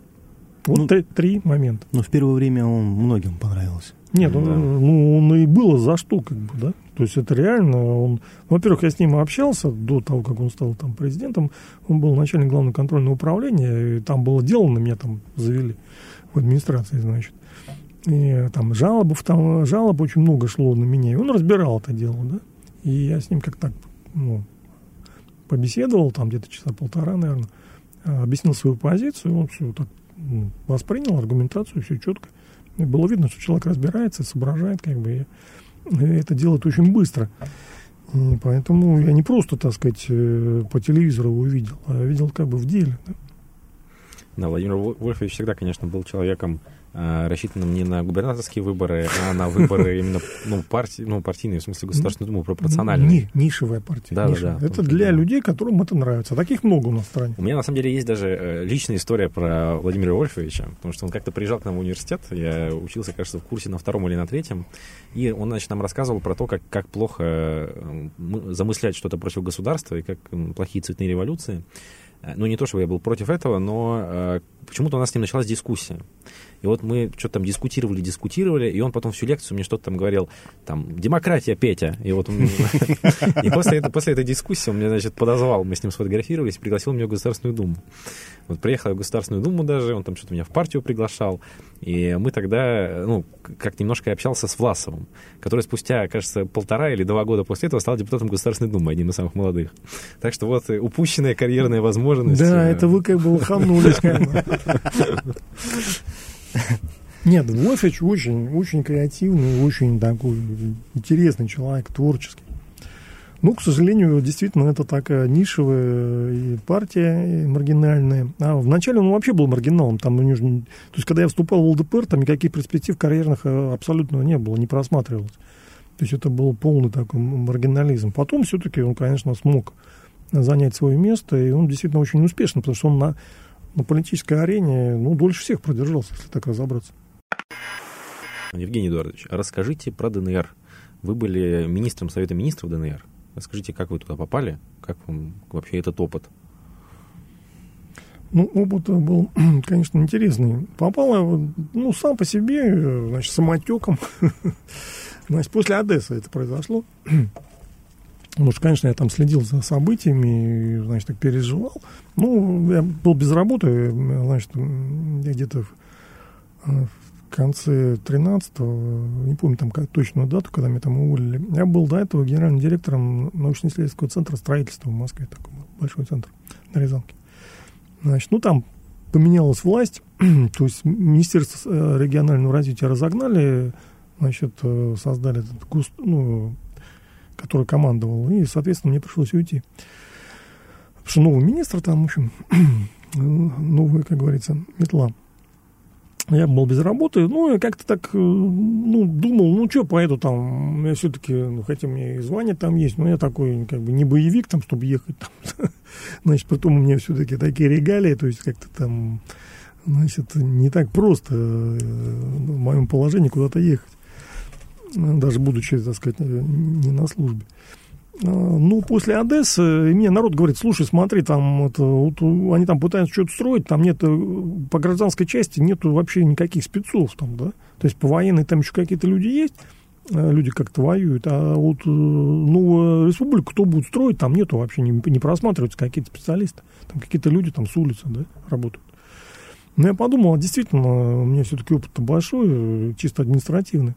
Вот ну, три, три момента. Но в первое время он многим понравился. Нет, да. ну, он и было за что, как бы, да. То есть это реально, он, во-первых, я с ним общался до того, как он стал там президентом, он был начальник главного контрольного управления, и там было дело, на меня там завели в администрации, значит. И там жалобов, там жалоб очень много шло на меня, и он разбирал это дело, да. И я с ним как так, ну, побеседовал, там где-то часа полтора, наверное, объяснил свою позицию, он все так ну, воспринял аргументацию, все четко. И было видно, что человек разбирается, соображает, как бы, и это делает очень быстро. Поэтому я не просто, так сказать, э, по телевизору увидел, а видел как бы в деле. Да, да Владимир Вольфович всегда, конечно, был человеком, Э, рассчитанным не на губернаторские выборы, а на выборы именно ну, партии, ну, партийные, в смысле Государственную Думу, пропорциональные. Ни, нишевая партия. Да, нишевая. да, да. Это для людей, которым это нравится. Таких много у нас в стране. У меня, на самом деле, есть даже э, личная история про Владимира Вольфовича, потому что он как-то приезжал к нам в университет, я учился, кажется, в курсе на втором или на третьем, и он, значит, нам рассказывал про то, как, как плохо э, замыслять что-то против государства и как плохие цветные революции. Ну, не то, чтобы я был против этого, но почему-то у нас с ним началась дискуссия. И вот мы что-то там дискутировали, дискутировали, и он потом всю лекцию мне что-то там говорил, там, демократия, Петя. И вот и после, этой, после этой дискуссии он меня, значит, подозвал, мы с ним сфотографировались, пригласил меня в Государственную Думу. Вот приехал в Государственную Думу даже, он там что-то меня в партию приглашал, и мы тогда, ну, как немножко общался с Власовым, который спустя, кажется, полтора или два года после этого стал депутатом Государственной Думы, одним из самых молодых. Так что вот упущенная карьерная возможность. Да, это вы как бы лоханулись. Нет, Вольфович очень, очень креативный, очень такой интересный человек, творческий. Ну, к сожалению, действительно, это такая нишевая партия маргинальная. А вначале он вообще был маргиналом. Там, ну, то есть, когда я вступал в ЛДПР, там никаких перспектив карьерных э, абсолютно не было, не просматривалось. То есть это был полный такой маргинализм. Потом все-таки он, конечно, смог занять свое место, и он действительно очень успешный, потому что он на на политической арене, ну, дольше всех продержался, если так разобраться. Евгений Эдуардович, расскажите про ДНР. Вы были министром Совета министров ДНР. Расскажите, как вы туда попали, как вам вообще этот опыт? Ну, опыт был, конечно, интересный. Попал ну, сам по себе, значит, самотеком. значит, после Одессы это произошло. Потому что, конечно, я там следил за событиями, значит, так переживал. Ну, я был без работы, значит, я где-то в, э, конце 13-го, не помню там как, точную дату, когда меня там уволили. Я был до этого генеральным директором научно-исследовательского центра строительства в Москве, такой большой центр на Рязанке. Значит, ну, там поменялась власть, то есть Министерство э, регионального развития разогнали, значит, э, создали этот, ну, который командовал, и, соответственно, мне пришлось уйти. Потому что новый министр там, в общем, новая, как говорится, метла. Я был без работы, ну, я как-то так, э, ну, думал, ну, что, поеду там, я все-таки, ну, хотя меня и звание там есть, но я такой, как бы, не боевик там, чтобы ехать там. Значит, потом у меня все-таки такие регалии, то есть как-то там, значит, не так просто э, в моем положении куда-то ехать даже будучи, так сказать, не на службе. ну, после Одессы, мне народ говорит, слушай, смотри, там это, вот, они там пытаются что-то строить, там нет, по гражданской части нету вообще никаких спецов там, да, то есть по военной там еще какие-то люди есть, люди как-то воюют, а вот новую республику кто будет строить, там нету вообще, не, не просматриваются какие-то специалисты, там какие-то люди там с улицы, да, работают. Но я подумал, а действительно, у меня все-таки опыт большой, чисто административный.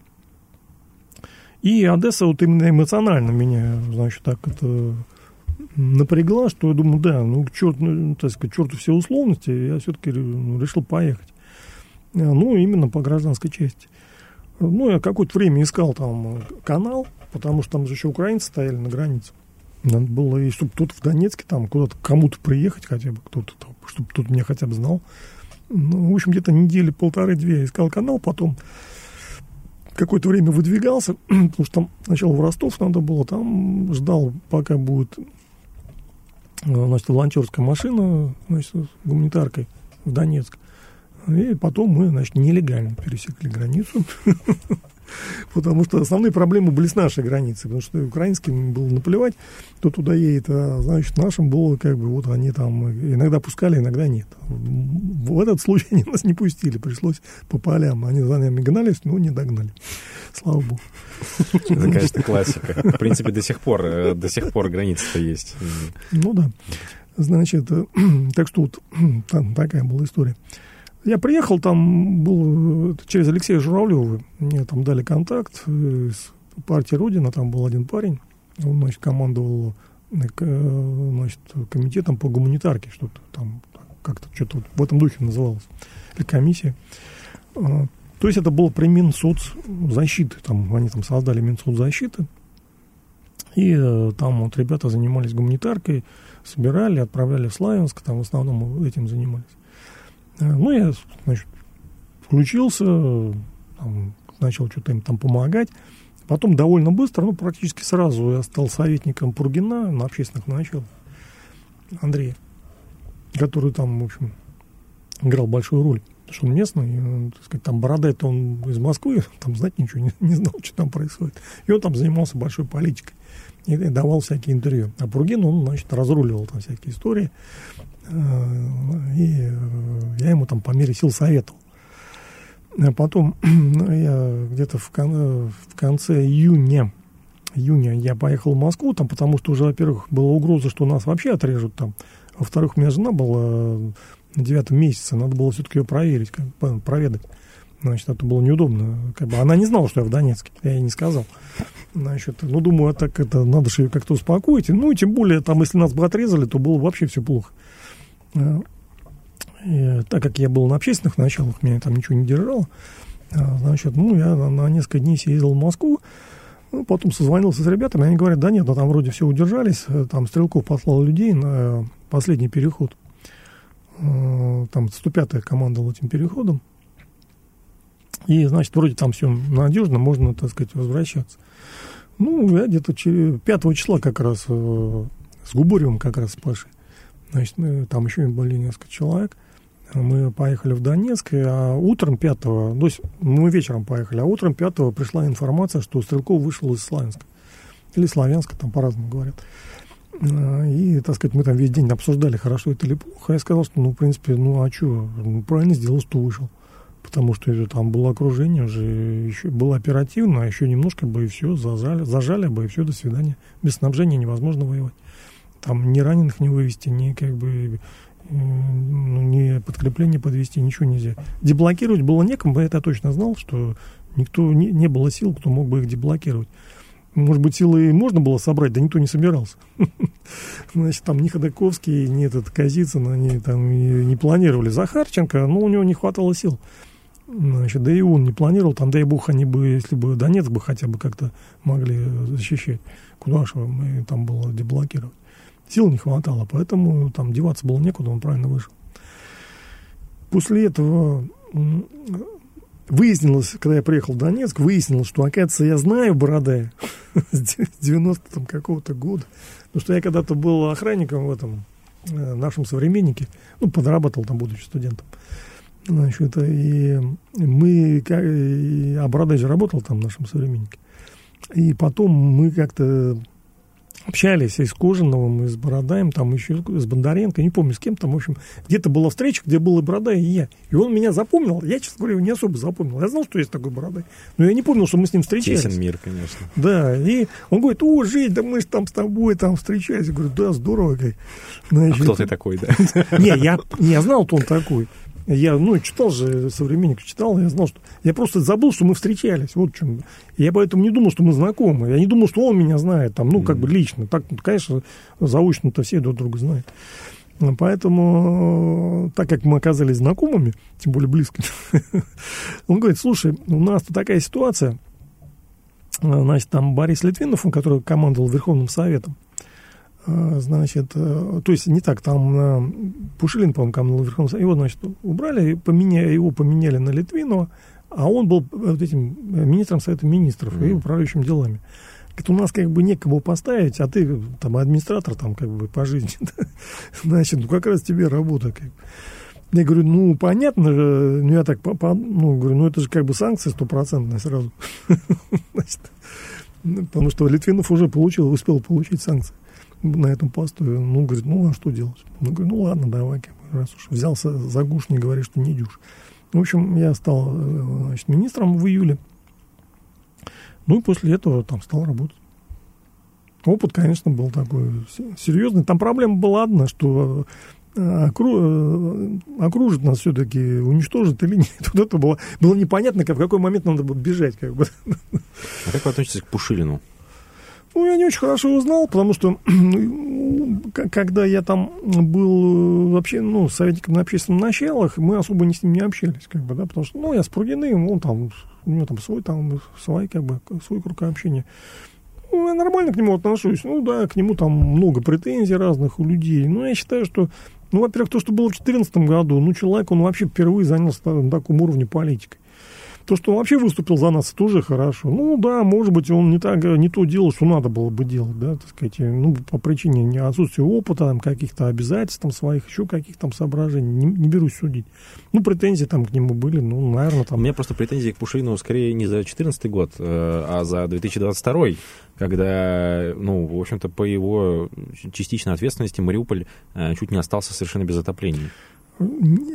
И Одесса вот именно эмоционально меня, значит, так это напрягла, что я думаю, да, ну, черт, ну, так сказать, черту все условности, я все-таки ну, решил поехать. Ну, именно по гражданской части. Ну, я какое-то время искал там канал, потому что там же еще украинцы стояли на границе. Надо было, и чтобы тут в Донецке там куда-то кому-то приехать хотя бы, кто-то там, чтобы кто-то меня хотя бы знал. Ну, в общем, где-то недели полторы-две искал канал, потом какое-то время выдвигался, потому что там сначала в Ростов надо было, там ждал, пока будет э, значит, волонтерская машина значит, с гуманитаркой в Донецк. И потом мы, значит, нелегально пересекли границу. потому что основные проблемы были с нашей границей, потому что украинским было наплевать, кто туда едет, а, значит, нашим было как бы, вот они там иногда пускали, иногда нет. В этот случай они нас не пустили, пришлось по полям, они за нами гнались, но не догнали. Слава богу. Это, конечно, классика. В принципе, до сих пор, э, до сих пор граница-то есть. Ну да. Значит, э, так что вот там такая была история. Я приехал, там был через Алексея Журавлева, мне там дали контакт с партией Родина, там был один парень, он, значит, командовал значит, комитетом по гуманитарке, что-то там как-то что-то вот в этом духе называлось, или комиссия. А, то есть это было при Минсоцзащиты, там они там создали Минсоцзащиты, и э, там вот ребята занимались гуманитаркой, собирали, отправляли в Славянск, там в основном этим занимались. Ну, я, значит, включился, там, начал что-то им там помогать. Потом довольно быстро, ну, практически сразу я стал советником Пургина на общественных началах Андрея, который там, в общем, играл большую роль. Потому что он местный, и, так сказать, там борода это он из Москвы, там знать ничего не, не знал, что там происходит. И он там занимался большой политикой и давал всякие интервью. А Пургин, он, значит, разруливал там всякие истории. Э, и э, я ему там по мере сил советовал. А потом ну, я где-то в, кон- в конце июня, июня я поехал в Москву, там, потому что уже, во-первых, была угроза, что нас вообще отрежут там. А во-вторых, у меня жена была на девятом месяце, надо было все-таки ее проверить, как, проведать. Значит, это было неудобно. Как бы она не знала, что я в Донецке. Я ей не сказал. Значит, ну, думаю, а так это надо же ее как-то успокоить. Ну, и тем более, там, если нас бы отрезали, то было вообще все плохо. Э, и, так как я был на общественных началах, меня там ничего не держало, э, значит, ну, я на, несколько дней съездил в Москву, ну, потом созвонился с ребятами, они говорят, да нет, ну, там вроде все удержались, э, там Стрелков послал людей на последний переход, там 105-я командовала этим переходом, и, значит, вроде там все надежно, можно, так сказать, возвращаться. Ну, я где-то 5 числа как раз с Губаревым как раз с Пашей Значит, мы, там еще были несколько человек. Мы поехали в Донецк, а утром 5 то есть мы вечером поехали, а утром 5 пришла информация, что Стрелков вышел из Славянска. Или Славянска, там по-разному говорят. А, и, так сказать, мы там весь день обсуждали, хорошо это или плохо. Я сказал, что, ну, в принципе, ну, а что, ну, правильно сделал, что вышел. Потому что это, там было окружение уже, еще было оперативно, а еще немножко бы и все, зажали, зажали бы и все, до свидания. Без снабжения невозможно воевать. Там ни раненых не вывести, ни как бы ну, ни подкрепление подвести, ничего нельзя. Деблокировать было некому, я точно знал, что никто не, не было сил, кто мог бы их деблокировать. Может быть, силы можно было собрать, да никто не собирался. Значит, там ни Ходаковский, ни этот Казицын, они там не планировали. Захарченко, но у него не хватало сил. Значит, да и он не планировал, там, дай бог, они бы, если бы Донецк бы хотя бы как-то могли защищать. Куда же мы там было деблокировать? Сил не хватало, поэтому там деваться было некуда, он правильно вышел. После этого выяснилось, когда я приехал в Донецк, выяснилось, что, оказывается, я знаю Бородая с 90 там какого-то года. Потому что я когда-то был охранником в этом э, нашем современнике, ну, подрабатывал там, будучи студентом. Значит, и мы, а Бородай же работал там в нашем современнике. И потом мы как-то общались и с Кожиновым, и с Бородаем, там еще с Бондаренко, не помню с кем там, в общем, где-то была встреча, где был и Бородай, и я. И он меня запомнил, я, честно говоря, не особо запомнил. Я знал, что есть такой Бородай, но я не помнил, что мы с ним встречались. Тесен мир, конечно. Да, и он говорит, о, Жень, да мы же там с тобой там встречались. Я говорю, да, здорово. Значит, а кто ты такой, да? Не, я, я знал, кто он такой. Я, ну, читал же, современник читал, я знал, что... Я просто забыл, что мы встречались, вот в чем. Я поэтому не думал, что мы знакомы. Я не думал, что он меня знает, там, ну, как бы лично. Так, конечно, заочно-то все друг друга знают. Поэтому, так как мы оказались знакомыми, тем более близко, он говорит, слушай, у нас тут такая ситуация, значит, там Борис Литвинов, он, который командовал Верховным Советом, значит, э, то есть не так, там э, Пушилин, по-моему, командовал Верховным Советом, его, значит, убрали, поменяли, его поменяли на Литвинова, а он был вот этим э, министром Совета Министров mm-hmm. и управляющим делами. Говорит, у нас как бы некого поставить, а ты там администратор там как бы по жизни. Значит, ну как раз тебе работа. Как Я говорю, ну понятно, ну я так, по, по, ну говорю, ну это же как бы санкции стопроцентные сразу. Значит, потому что Литвинов уже получил, успел получить санкции на этом посту. Ну, говорит, ну, а что делать? Ну, говорю, ну, ладно, давай, раз уж взялся за гуш, не говори, что не дюш. В общем, я стал э, значит, министром в июле. Ну, и после этого там стал работать. Опыт, конечно, был такой серьезный. Там проблема была одна, что э. Э, окружит нас все-таки, уничтожит или нет. Вот это было, было непонятно, как, в какой момент надо было бежать. Как бы. А как вы относитесь к Пушилину? Ну, я не очень хорошо его знал, потому что когда я там был э, вообще, ну, советником на общественных началах, мы особо не с ним не общались, как бы, да, потому что, ну, я с Пругиным, он там, у него там свой, там, свой, как бы, свой круг общения. Ну, я нормально к нему отношусь. Ну, да, к нему там много претензий разных у людей. Но я считаю, что, ну, во-первых, то, что было в 2014 году, ну, человек, он вообще впервые занялся на таком уровне политикой. То, что он вообще выступил за нас, тоже хорошо. Ну да, может быть, он не, так, не то делал, что надо было бы делать, да, так сказать, ну, по причине не отсутствия опыта, там, каких-то обязательств там, своих, еще каких-то там соображений. Не, не берусь судить. Ну, претензии там к нему были, ну, наверное, там... У меня просто претензии к Пушилину скорее не за 2014 год, э, а за 2022 когда, ну, в общем-то, по его частичной ответственности Мариуполь э, чуть не остался совершенно без отопления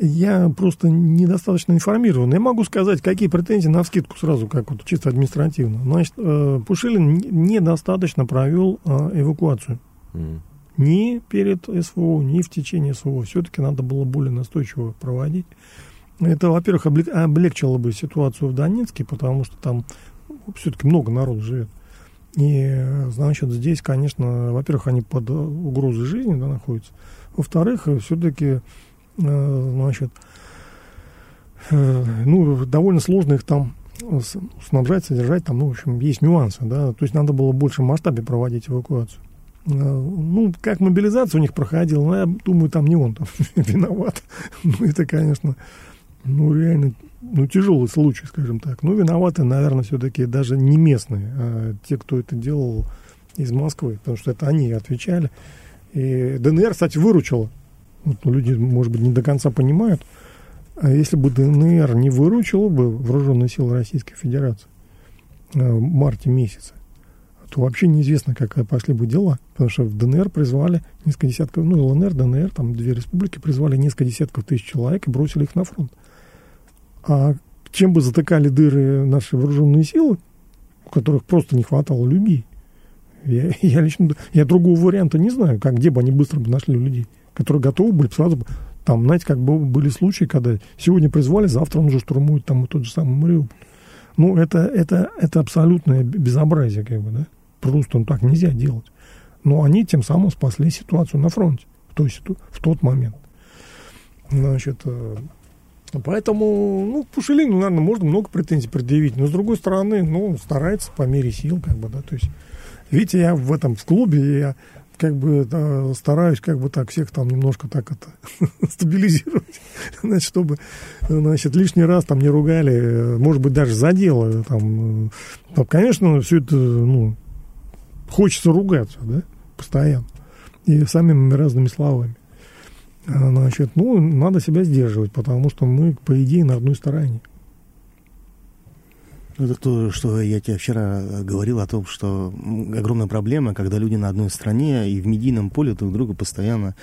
я просто недостаточно информирован. Я могу сказать, какие претензии на вскидку сразу, как вот чисто административно. Значит, э, Пушилин недостаточно провел э, эвакуацию. Mm. Ни перед СВО, ни в течение СВО. Все-таки надо было более настойчиво проводить. Это, во-первых, облегчило бы ситуацию в Донецке, потому что там все-таки много народу живет. И, значит, здесь, конечно, во-первых, они под угрозой жизни да, находятся. Во-вторых, все-таки Э, значит, э, ну, довольно сложно их там снабжать, содержать, там, ну, в общем, есть нюансы, да, то есть надо было в большем масштабе проводить эвакуацию. Э, ну, как мобилизация у них проходила, ну, я думаю, там не он там виноват. Ну, это, конечно, ну, реально, ну, тяжелый случай, скажем так. Ну, виноваты, наверное, все-таки даже не местные, а те, кто это делал из Москвы, потому что это они отвечали. И ДНР, кстати, выручила люди, может быть, не до конца понимают, а если бы ДНР не выручила бы вооруженные силы Российской Федерации э, в марте месяце, то вообще неизвестно, как пошли бы дела. Потому что в ДНР призвали несколько десятков, ну, ЛНР, ДНР, там две республики призвали несколько десятков тысяч человек и бросили их на фронт. А чем бы затыкали дыры наши вооруженные силы, у которых просто не хватало людей? Я, я лично, я другого варианта не знаю, как, где бы они быстро бы нашли людей которые готовы были сразу... Там, знаете, как бы были случаи, когда сегодня призвали, завтра он уже штурмует там тот же самый Мариуполь. Ну, это, это, это абсолютное безобразие, как бы, да. Просто ну, так нельзя делать. Но они тем самым спасли ситуацию на фронте в, той, в тот момент. Значит, э, поэтому, ну, Пушилину, наверное, можно много претензий предъявить, но с другой стороны, ну, старается по мере сил, как бы, да, то есть, видите, я в этом, в клубе, я как бы да, стараюсь как бы так всех там немножко так это стабилизировать, значит, чтобы, значит, лишний раз там не ругали, может быть, даже за дело там. Ну, конечно, все это, ну, хочется ругаться, да, постоянно. И самыми разными словами. А, значит, ну, надо себя сдерживать, потому что мы, по идее, на одной стороне. Это то, что я тебе вчера говорил о том, что огромная проблема, когда люди на одной стране и в медийном поле друг друга постоянно,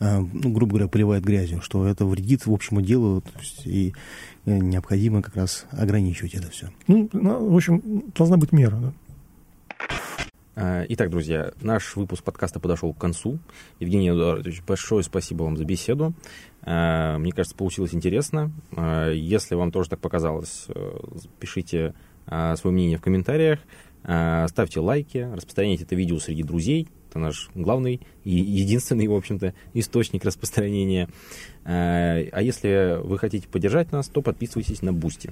ну, грубо говоря, поливают грязью, что это вредит в общему делу, и э, необходимо как раз ограничивать это все. Ну, в общем, должна быть мера, да. А, итак, друзья, наш выпуск подкаста подошел к концу. Евгений Эдуардович, большое спасибо вам за беседу. А, мне кажется, получилось интересно. А, если вам тоже так показалось, э, пишите свое мнение в комментариях, ставьте лайки, распространяйте это видео среди друзей. Это наш главный и единственный, в общем-то, источник распространения. А если вы хотите поддержать нас, то подписывайтесь на Boosty.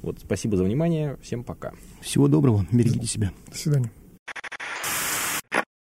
Вот, спасибо за внимание. Всем пока. Всего доброго. Берегите себя. До свидания.